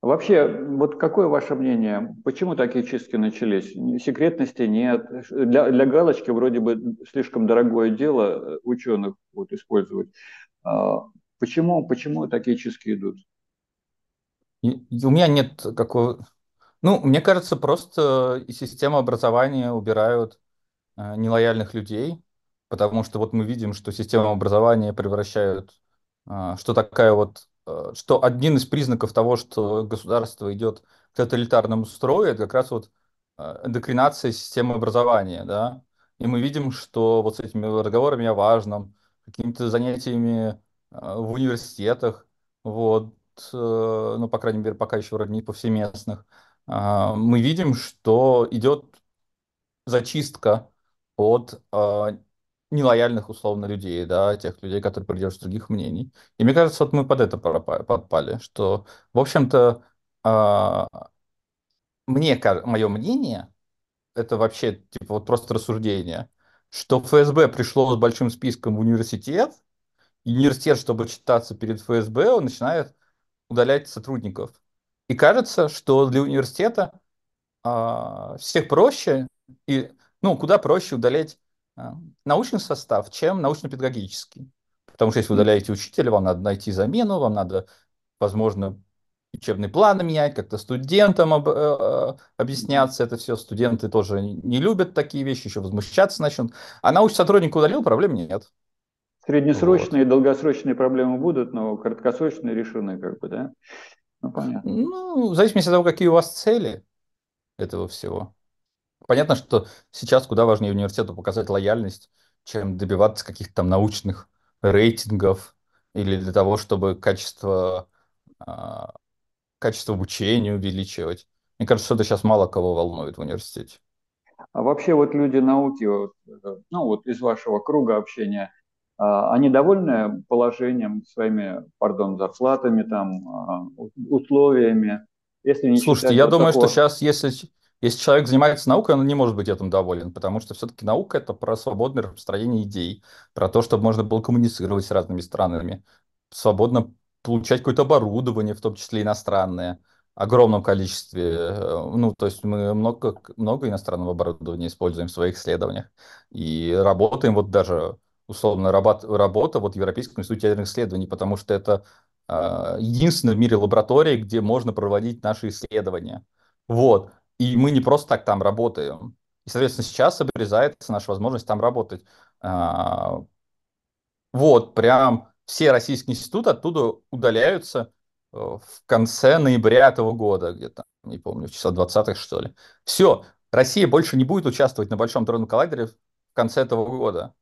Вообще, вот какое ваше мнение, почему такие чистки начались? Секретности нет. Для, для галочки вроде бы слишком дорогое дело э, ученых вот, использовать. А, почему, почему такие чистки идут? У меня нет какого... Ну, мне кажется, просто из системы образования убирают э, нелояльных людей, потому что вот мы видим, что систему образования превращают, а, что такая вот, что один из признаков того, что государство идет к тоталитарному строю, это как раз вот а, эндокринация системы образования, да, и мы видим, что вот с этими разговорами о важном, какими-то занятиями в университетах, вот, э, ну, по крайней мере, пока еще вроде не повсеместных, мы видим, что идет зачистка от нелояльных, условно, людей, да, тех людей, которые придерживаются других мнений. И мне кажется, вот мы под это подпали, что, в общем-то, а, мне, мое мнение, это вообще типа вот просто рассуждение, что ФСБ пришло с большим списком в университет, и университет, чтобы читаться перед ФСБ, он начинает удалять сотрудников. И кажется, что для университета а, всех проще и ну куда проще удалять научный состав, чем научно-педагогический. Потому что если вы удаляете учителя, вам надо найти замену, вам надо, возможно, учебный план менять, как-то студентам об, э, э, объясняться это все. Студенты тоже не любят такие вещи, еще возмущаться начнут. А научный сотрудник удалил, проблем нет. Среднесрочные вот. и долгосрочные проблемы будут, но краткосрочные решены, как бы, да? Ну, понятно. Ну, в зависимости от того, какие у вас цели этого всего. Понятно, что сейчас куда важнее университету показать лояльность, чем добиваться каких-то там научных рейтингов или для того, чтобы качество а, качество обучения увеличивать. Мне кажется, что это сейчас мало кого волнует в университете. А вообще вот люди науки, вот, ну вот из вашего круга общения, а, они довольны положением, своими, пардон, зарплатами, там, а, условиями? Если не Слушайте, я вот думаю, такого... что сейчас, если, если человек занимается наукой, он не может быть этим доволен, потому что все-таки наука – это про свободное распространение идей, про то, чтобы можно было коммуницировать с разными странами, свободно получать какое-то оборудование, в том числе иностранное, огромном количестве. Э, ну, то есть мы много, много иностранного оборудования используем в своих исследованиях. И работаем вот даже, условно, работ, работа вот в Европейском институте ядерных исследований, потому что это э, единственная в мире лаборатория, где можно проводить наши исследования. Вот. И мы не просто так там работаем. И, соответственно, сейчас обрезается наша возможность там работать. А, вот, прям все российские институты оттуда удаляются э, в конце ноября этого года, где-то, не помню, числа 20-х, что ли. Все, Россия больше не будет участвовать на Большом дронном коллайдере в конце этого года.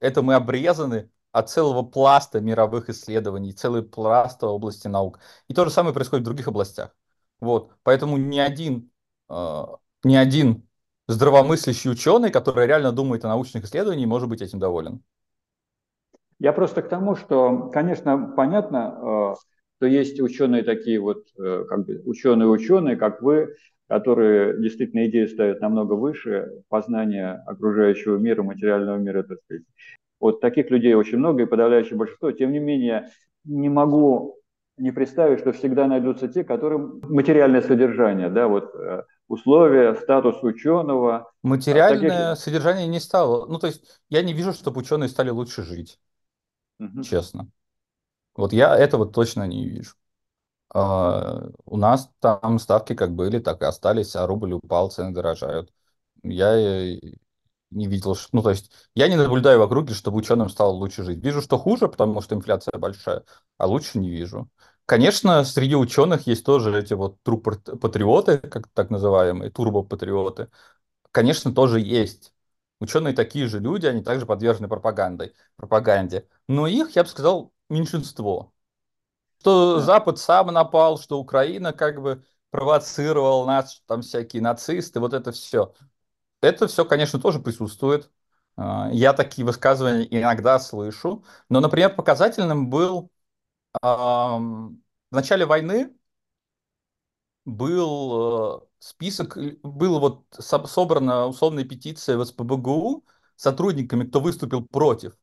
Это мы обрезаны от целого пласта мировых исследований, целый пласт области наук. И то же самое происходит в других областях. Вот. Поэтому ни один, ни один здравомыслящий ученый, который реально думает о научных исследованиях, может быть этим доволен. Я просто к тому, что, конечно, понятно, э, что есть ученые такие вот, э, как бы ученые-ученые, как вы, которые действительно идею ставят намного выше познания окружающего мира, материального мира, так сказать. Вот таких людей очень много и подавляющее большинство. Тем не менее, не могу не представить, что всегда найдутся те, которым материальное содержание, да, вот э, условия, статус ученого. Материальное таких... содержание не стало. Ну, то есть я не вижу, чтобы ученые стали лучше жить угу. честно. Вот я этого точно не вижу. А, у нас там ставки как были, так и остались, а рубль упал, цены дорожают. Я не видел, что... ну то есть я не наблюдаю в округе, чтобы ученым стало лучше жить. Вижу, что хуже, потому что инфляция большая, а лучше не вижу. Конечно, среди ученых есть тоже эти вот тру-патриоты, как так называемые, турбо-патриоты. Конечно, тоже есть. Ученые такие же люди, они также подвержены пропагандой, пропаганде. Но их, я бы сказал, меньшинство. Что да. Запад сам напал, что Украина как бы провоцировал нас, там всякие нацисты, вот это все. Это все, конечно, тоже присутствует. А, я такие высказывания иногда слышу. Но, например, показательным был в начале войны был э, список, была вот собрана условная петиция в СПБГУ сотрудниками, кто выступил против.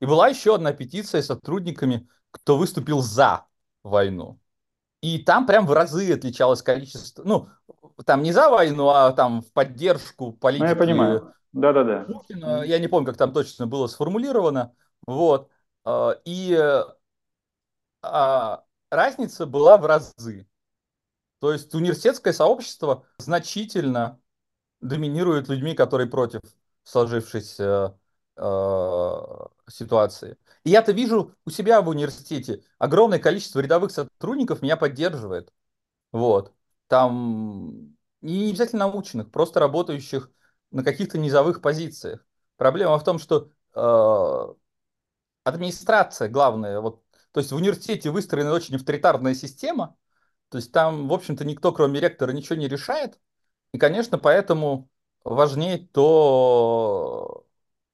И была еще одна петиция с сотрудниками, кто выступил за войну. И там прям в разы отличалось количество, ну, там не за войну, а там в поддержку политики. Ну, я понимаю. Да-да-да. Я не помню, как там точно было сформулировано. Вот. А, и а, разница была в разы. То есть университетское сообщество значительно доминирует людьми, которые против сложившейся э, ситуации. И я-то вижу у себя в университете огромное количество рядовых сотрудников меня поддерживает. Вот. Там не обязательно научных, просто работающих на каких-то низовых позициях. Проблема в том, что э, администрация главная, вот, то есть в университете выстроена очень авторитарная система, то есть там, в общем-то, никто, кроме ректора, ничего не решает. И, конечно, поэтому важнее то,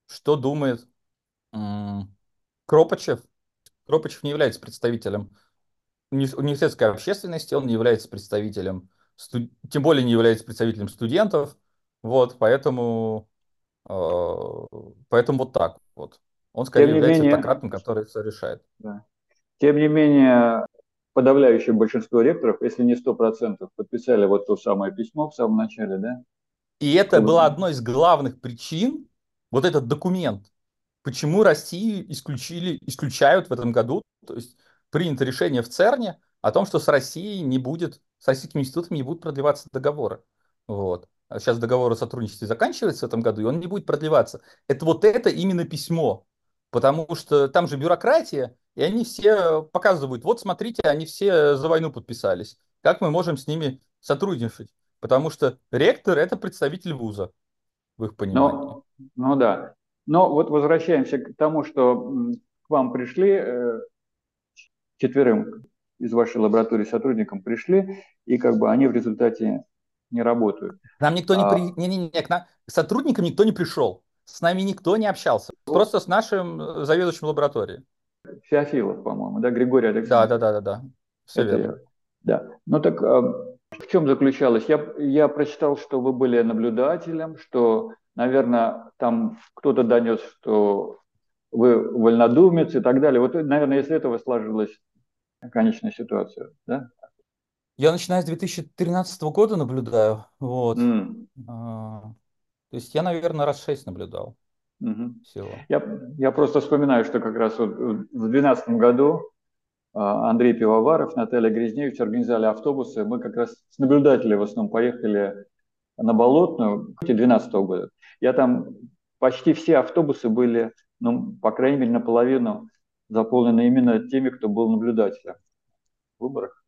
что думает Кропачев. Кропачев не является представителем университетской общественности, он не является представителем студ... тем более не является представителем студентов. Вот, поэтому, э, поэтому вот так вот. Он скорее является менее- автократом, который все решает. Да. Тем не менее, подавляющее большинство ректоров, если не 100%, подписали вот то самое письмо в самом начале, да? И это Круто. была одной из главных причин, вот этот документ, почему Россию исключили, исключают в этом году, то есть принято решение в ЦЕРНе о том, что с Россией не будет, с российскими институтами не будут продлеваться договоры. Вот. А сейчас договор о сотрудничестве заканчивается в этом году, и он не будет продлеваться. Это вот это именно письмо, потому что там же бюрократия, и они все показывают, вот смотрите, они все за войну подписались. Как мы можем с ними сотрудничать? Потому что ректор – это представитель вуза, в их понимании. Ну, ну да. Но вот возвращаемся к тому, что к вам пришли, э, четверым из вашей лаборатории сотрудникам пришли, и как бы они в результате не работают. Нам никто не А- при... не, не, не, к нам... сотрудникам никто не пришел. С нами никто не общался. Просто с нашим заведующим лабораторией. Феофилов, по-моему, да, Григорий Да, Александрович? да, да, да, да. Все Это верно. я. Да. Ну так а, в чем заключалось? Я, я прочитал, что вы были наблюдателем, что, наверное, там кто-то донес, что вы вольнодумец и так далее. Вот, наверное, из этого сложилась конечная ситуация, да? Я начиная с 2013 года наблюдаю. Вот. А, То есть я, наверное, раз шесть наблюдал мгм. всего. Я, я просто вспоминаю, что как раз вот в 2012 году а, Андрей Пивоваров, Наталья Грязневич организовали автобусы. Мы как раз с наблюдателей в основном поехали на Болотную 2012 года. Я там почти все автобусы были, ну, по крайней мере, наполовину заполнены именно теми, кто был наблюдателем в выборах.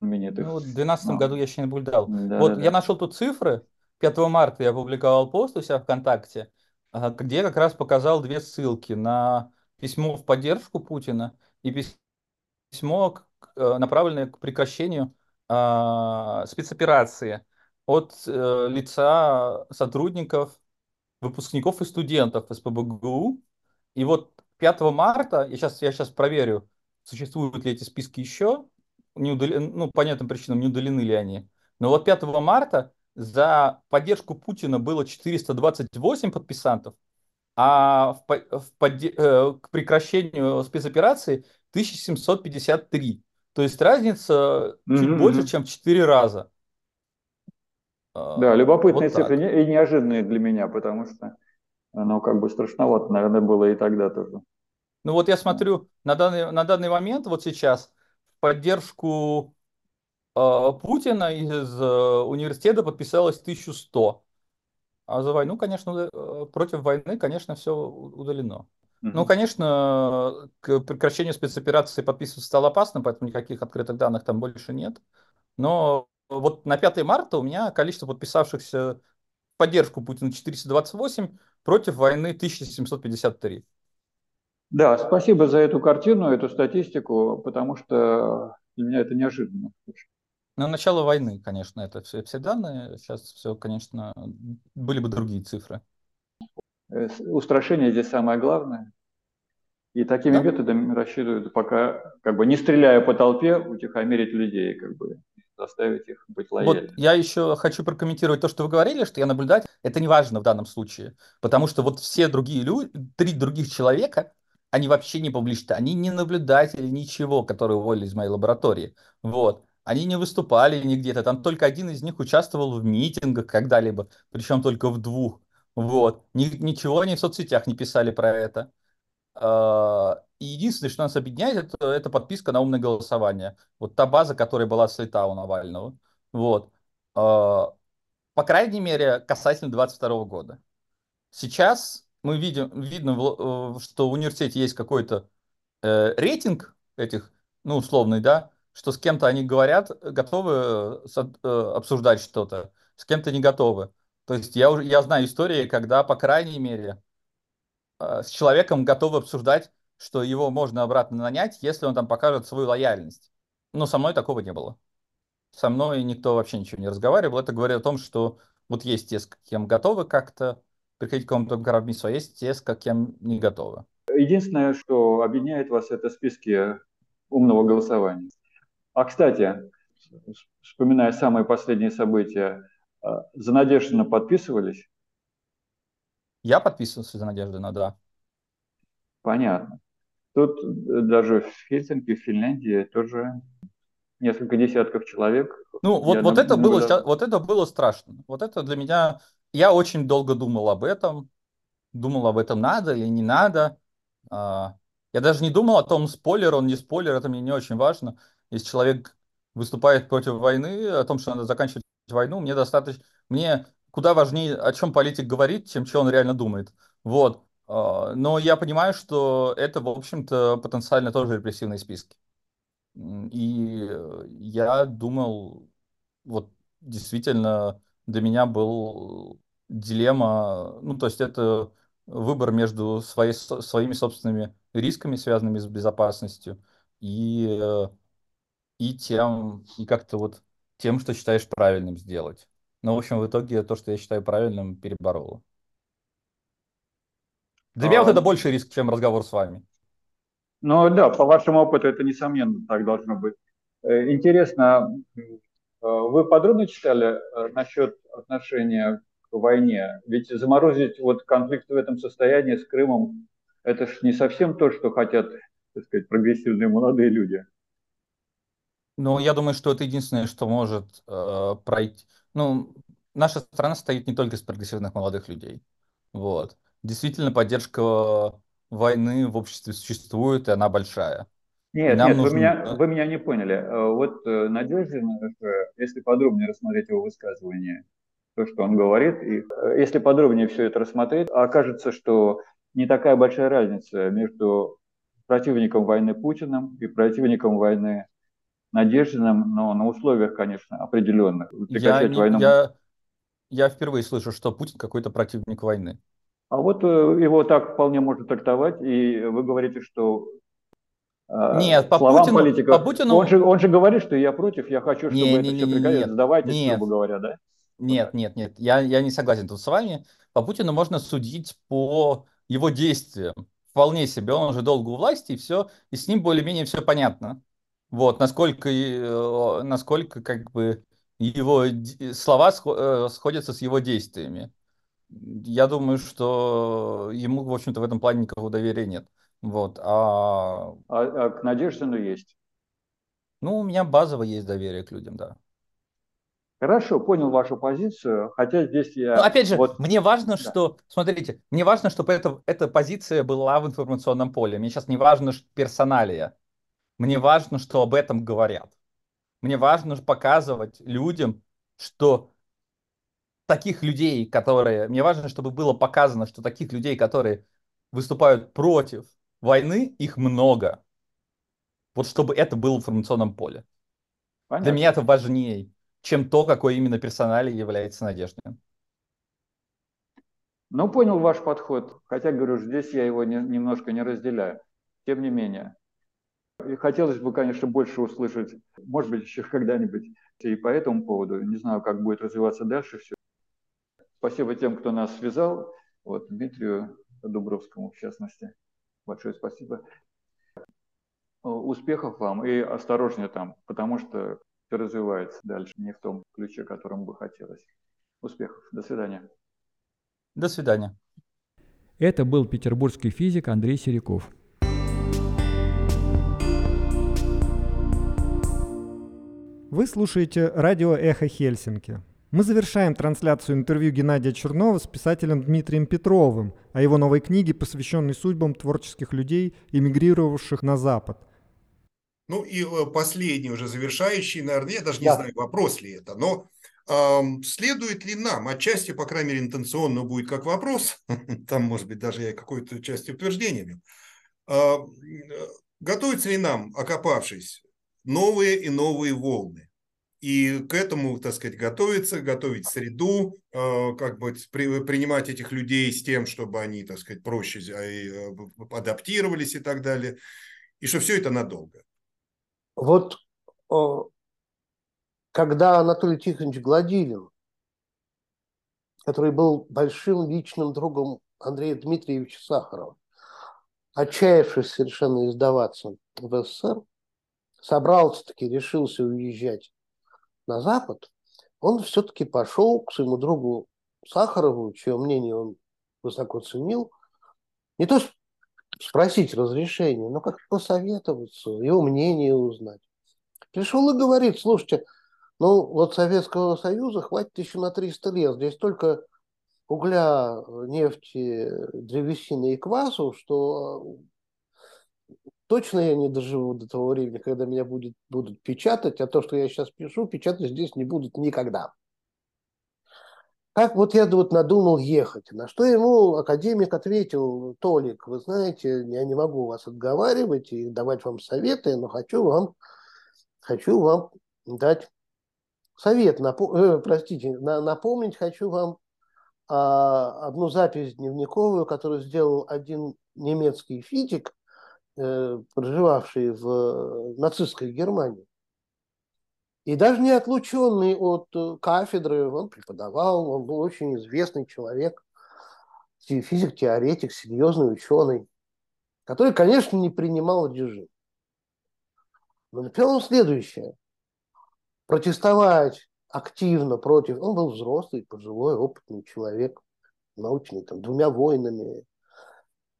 Ну, вот в 2012 А. году я еще не наблюдал. Да, Вот да, я да. нашел тут цифры. 5 марта я опубликовал пост у себя ВКонтакте, где как раз показал две ссылки на письмо в поддержку Путина и пис- письмо, э, направленное к прекращению а, спецоперации от э, лица сотрудников, выпускников и студентов СПБГУ. И вот 5 марта, я сейчас, я сейчас проверю, существуют ли эти списки еще, не удален- ну, по понятным причинам, не удалены ли они. Но вот 5 марта за поддержку Путина было 428 подписантов, а в в подде- э, к прекращению спецоперации 1753. То есть разница чуть Мгм, больше, чем в 4 раза. А, Да, любопытные вот так. цифры не- и неожиданные для меня, потому что оно как бы страшновато, наверное, было и тогда тоже. Ну вот я смотрю, на данный, на данный момент, вот сейчас, в поддержку Путина из э, университета подписалось 1100. А за войну, конечно, э, против войны, конечно, все удалено. Ну, Мгм. конечно, к прекращению спецоперации подписываться стало опасно, поэтому никаких открытых данных там больше нет. Но вот на 5 марта у меня количество подписавшихся в поддержку Путина 428, против войны 1753. Да, спасибо за эту картину, эту статистику, потому что для меня это неожиданно. На начало войны, конечно, это все, все данные. Сейчас все, конечно, были бы другие цифры. Э, Устрашение здесь самое главное. И такими Да. методами рассчитывают пока, как бы не стреляя по толпе, утихомирить людей, как бы заставить их быть Вот лояльными. я еще хочу прокомментировать то, что вы говорили, что я наблюдатель. Это не важно в данном случае, потому что вот все другие люди, три других человека, они вообще не публичны, они не наблюдатели, ничего, которые уволили из моей лаборатории. Вот. Они не выступали нигде-то, там только один из них участвовал в митингах когда-либо, причем только в двух. Вот. Ни- ничего они в соцсетях не писали про это. А, И единственное, что нас объединяет, это, это подписка на умное голосование. Вот та база, которая была слита у Навального. Вот. А, По крайней мере, касательно 22 года. Сейчас мы видим, видно, э, что в университете есть какой-то э, рейтинг этих, ну, условный, да, что с кем-то они говорят, готовы э, э, обсуждать что-то, с кем-то не готовы. То есть я уже я знаю истории, когда, по крайней мере, э, с человеком готовы обсуждать, что его можно обратно нанять, если он там покажет свою лояльность. Но со мной такого не было. Со мной никто вообще ничего не разговаривал. Это говорит о том, что вот есть те, с кем готовы как-то приходить к какому-то компромиссу, а есть те, с кем не готовы. Единственное, что объединяет вас, это списки умного голосования. А, кстати, вспоминая самые последние события, за Надеждина подписывались? Я подписывался за Надеждина, да. Понятно. Тут даже в Хельсинки, в Финляндии тоже несколько десятков человек. Ну, вот, вот, это было, вот это было страшно. Вот это для меня... Я очень долго думал об этом. Думал об этом надо или не надо. А, я даже не думал о том, спойлер он, не спойлер, это мне не очень важно. Если человек выступает против войны, о том, что надо заканчивать войну, мне достаточно... Мне куда важнее, о чем политик говорит, чем что он реально думает. Вот. А, но я понимаю, что это, в общем-то, потенциально тоже репрессивные списки. И я думал, вот действительно для меня был дилемма, ну, то есть это выбор между своей, своими собственными рисками, связанными с безопасностью, и, э, и тем, и как-то вот тем, что считаешь правильным сделать. Но, в общем, в итоге то, что я считаю правильным, перебороло. Для а... меня вот это больше риск, чем разговор с вами. Ну да, по вашему опыту это несомненно так должно быть. Э, интересно, э, вы подробно читали э, насчет отношения к войне? Ведь заморозить вот конфликт в этом состоянии с Крымом, это же не совсем то, что хотят, так сказать, прогрессивные молодые люди. Ну, я думаю, что это единственное, что может э, пройти. Ну, наша страна состоит не только из прогрессивных молодых людей. Вот. Действительно, поддержка войны в обществе существует, и она большая. Нет, нет, нужно... вы, меня, вы меня не поняли. Э, вот э, Надеждин, если подробнее рассмотреть его высказывание, то, что он говорит, и э, если подробнее все это рассмотреть, окажется, что не такая большая разница между противником войны Путиным и противником войны Надеждиным, но на условиях, конечно, определенных. Я, не, войну... я, я впервые слышу, что Путин какой-то противник войны. А вот э, его так вполне можно трактовать, и вы говорите, что э, нет, по словам Путину, политика, по Путину... Он, же, он же говорит, что я против, я хочу, чтобы не, это не, все прекратилось. Сдавайтесь, нет, грубо говоря, да? Нет, нет, нет, я, я не согласен тут с вами. По Путину можно судить по его действиям. Вполне себе, он уже долго у власти, и все, и с ним более-менее все понятно. Вот, насколько, э, насколько как бы его слова сходятся с его действиями я думаю, что ему, в общем-то, в этом плане никакого доверия нет. Вот. А... А, а к Надеждину есть? Ну, у меня базово есть доверие к людям, да. Хорошо, понял вашу позицию, хотя здесь я... Ну, опять же, вот... мне важно, да. что... Смотрите, мне важно, чтобы это, эта позиция была в информационном поле. Мне сейчас не важно персоналия. Мне важно, что об этом говорят. Мне важно показывать людям, что таких людей, которые... Мне важно, чтобы было показано, что таких людей, которые выступают против войны, их много. Вот чтобы это было в информационном поле. Понятно. Для меня это важнее, чем то, какой именно персонале является Надеждин. Ну, понял ваш подход. Хотя, говорю, здесь я его не, немножко не разделяю. Тем не менее. И хотелось бы, конечно, больше услышать, может быть, еще когда-нибудь и по этому поводу. Не знаю, как будет развиваться дальше все. Спасибо тем, кто нас связал. Вот Дмитрию Дубровскому, в частности. Большое спасибо. Успехов вам и осторожнее там, потому что все развивается дальше не в том ключе, которым бы хотелось. Успехов. До свидания. До свидания. Это был петербургский физик Андрей Серяков. Вы слушаете радио «Эхо Хельсинки». Мы завершаем трансляцию интервью Геннадия Чернова с писателем Дмитрием Петровым о его новой книге, посвященной судьбам творческих людей, эмигрировавших на Запад. Ну и э, последний, уже завершающий, наверное, я даже не да. знаю, вопрос ли это, но эм, следует ли нам, отчасти, по крайней мере, интенционно будет как вопрос, там, может быть, даже я какой-то часть утверждениями, э, готовится ли нам, окопавшись, новые и новые волны? и к этому, так сказать, готовиться, готовить среду, э, как бы при, принимать этих людей с тем, чтобы они, так сказать, проще э, адаптировались и так далее, и что все это надолго. Вот когда Анатолий Тихонович Гладилин, который был большим личным другом Андрея Дмитриевича Сахарова, отчаявшись совершенно издаваться в СССР, собрался-таки, решился уезжать на Запад, он все-таки пошел к своему другу Сахарову, чье мнение он высоко ценил, не то спросить разрешения, но как посоветоваться, его мнение узнать. Пришел и говорит, слушайте, ну вот Советского Союза хватит еще на 300 лет, здесь только угля, нефти, древесины и квасу, что точно я не доживу до того времени, когда меня будет, будут печатать, а то, что я сейчас пишу, печатать здесь не будут никогда. Как вот я вот надумал ехать, на что ему академик ответил, Толик, вы знаете, я не могу вас отговаривать и давать вам советы, но хочу вам, хочу вам дать совет, напо- э, простите, на, напомнить хочу вам а, одну запись дневниковую, которую сделал один немецкий физик, э, проживавший в э, нацистской Германии. И даже не отлученный от э, кафедры, он преподавал, он был очень известный человек, физик-теоретик, серьезный ученый, который, конечно, не принимал режим. Но написал он следующее. Протестовать активно против... Он был взрослый, пожилой, опытный человек, научный, там, двумя войнами,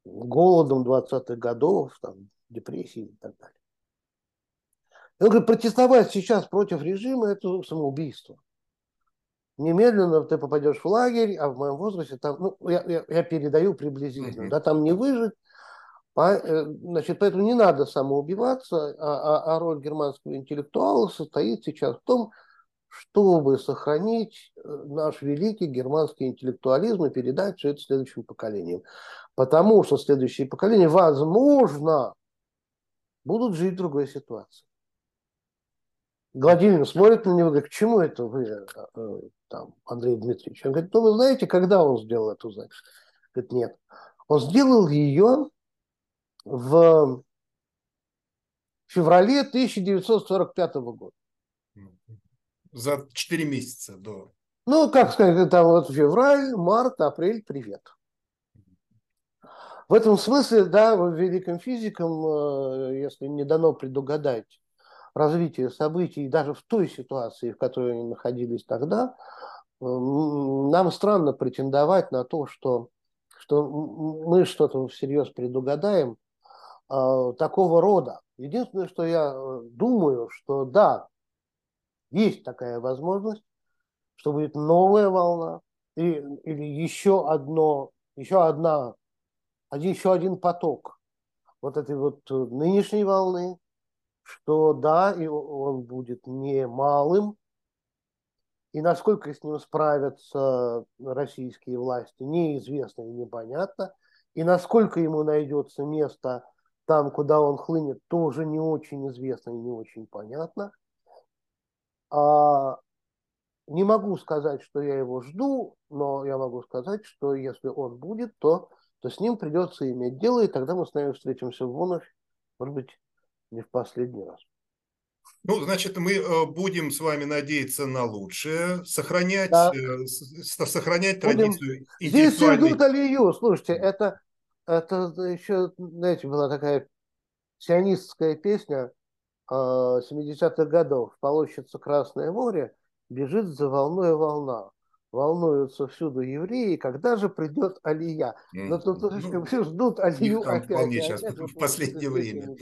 голодом 20-х годов, там, депрессией и так далее. И он говорит, протестовать сейчас против режима – это самоубийство. Немедленно ты попадешь в лагерь, а в моем возрасте там, ну, я, я, я передаю приблизительно, mm-hmm. да, там не выжить, э, значит, поэтому не надо самоубиваться, а, а, а роль германского интеллектуала состоит сейчас в том, чтобы сохранить э, наш великий германский интеллектуализм и передать все это следующим поколениям. Потому что следующие поколения, возможно, будут жить в другой ситуации. Гладилин смотрит на него, говорит, к чему это вы, э, э, там, Андрей Дмитриевич? Он говорит, ну вы знаете, когда он сделал эту запись? Говорит, нет. Он сделал ее в феврале 1945 года. За 4 месяца до... Ну, как сказать, там вот февраль, март, апрель, привет. В этом смысле, да, великим физикам, э, если не дано предугадать развитие событий даже в той ситуации, в которой они находились тогда, нам странно претендовать на то, что, что мы что-то всерьез предугадаем э, такого рода. Единственное, что я э, думаю, что да, есть такая возможность, что будет новая волна или, или еще одно, еще одна, еще один поток вот этой вот э, нынешней волны, что да, и он будет не малым, и насколько с ним справятся российские власти, неизвестно и непонятно. И насколько ему найдется место там, куда он хлынет, тоже не очень известно и не очень понятно. А, не могу сказать, что я его жду, но я могу сказать, что если он будет, то, то с ним придется иметь дело, и тогда мы с нами встретимся вновь, может быть, не в последний раз. Ну, значит, мы э, будем с вами надеяться на лучшее, сохранять, да. э, сохранять будем. традицию Здесь все ждут Алию. Слушайте, это, это еще, знаете, была такая сионистская песня э, 70-х годов. Полощется Красное море, бежит за волной волна волнуются всюду евреи, когда же придет Алия. Но тут ну, все ждут Алию опять. Вполне сейчас, опять, в последнее время.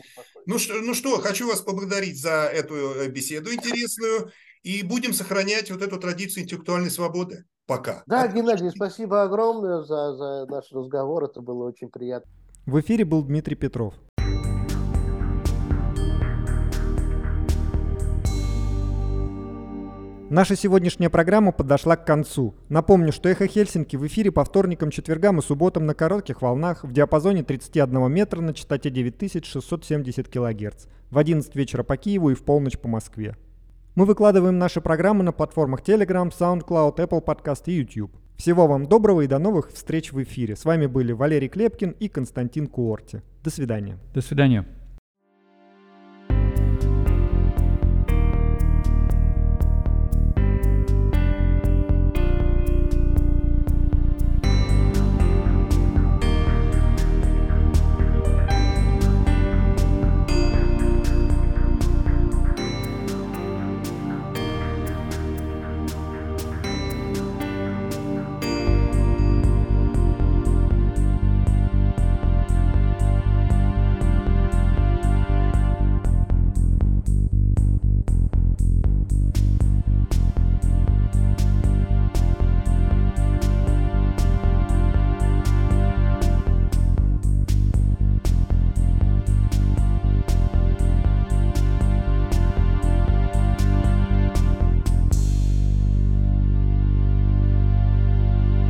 Ну что, ну что, хочу вас поблагодарить за эту э, беседу интересную, и будем сохранять вот эту традицию интеллектуальной свободы. Пока. Да, Отлично. Геннадий, спасибо огромное за, за наш разговор, это было очень приятно. В эфире был Дмитрий Петров. Наша сегодняшняя программа подошла к концу. Напомню, что «Эхо Хельсинки» в эфире по вторникам, четвергам и субботам на коротких волнах в диапазоне 31 метра на частоте 9670 кГц, в 11 вечера по Киеву и в полночь по Москве. Мы выкладываем наши программы на платформах Telegram, SoundCloud, Apple Podcast и YouTube. Всего вам доброго и до новых встреч в эфире. С вами были Валерий Клепкин и Константин Куорти. До свидания. До свидания.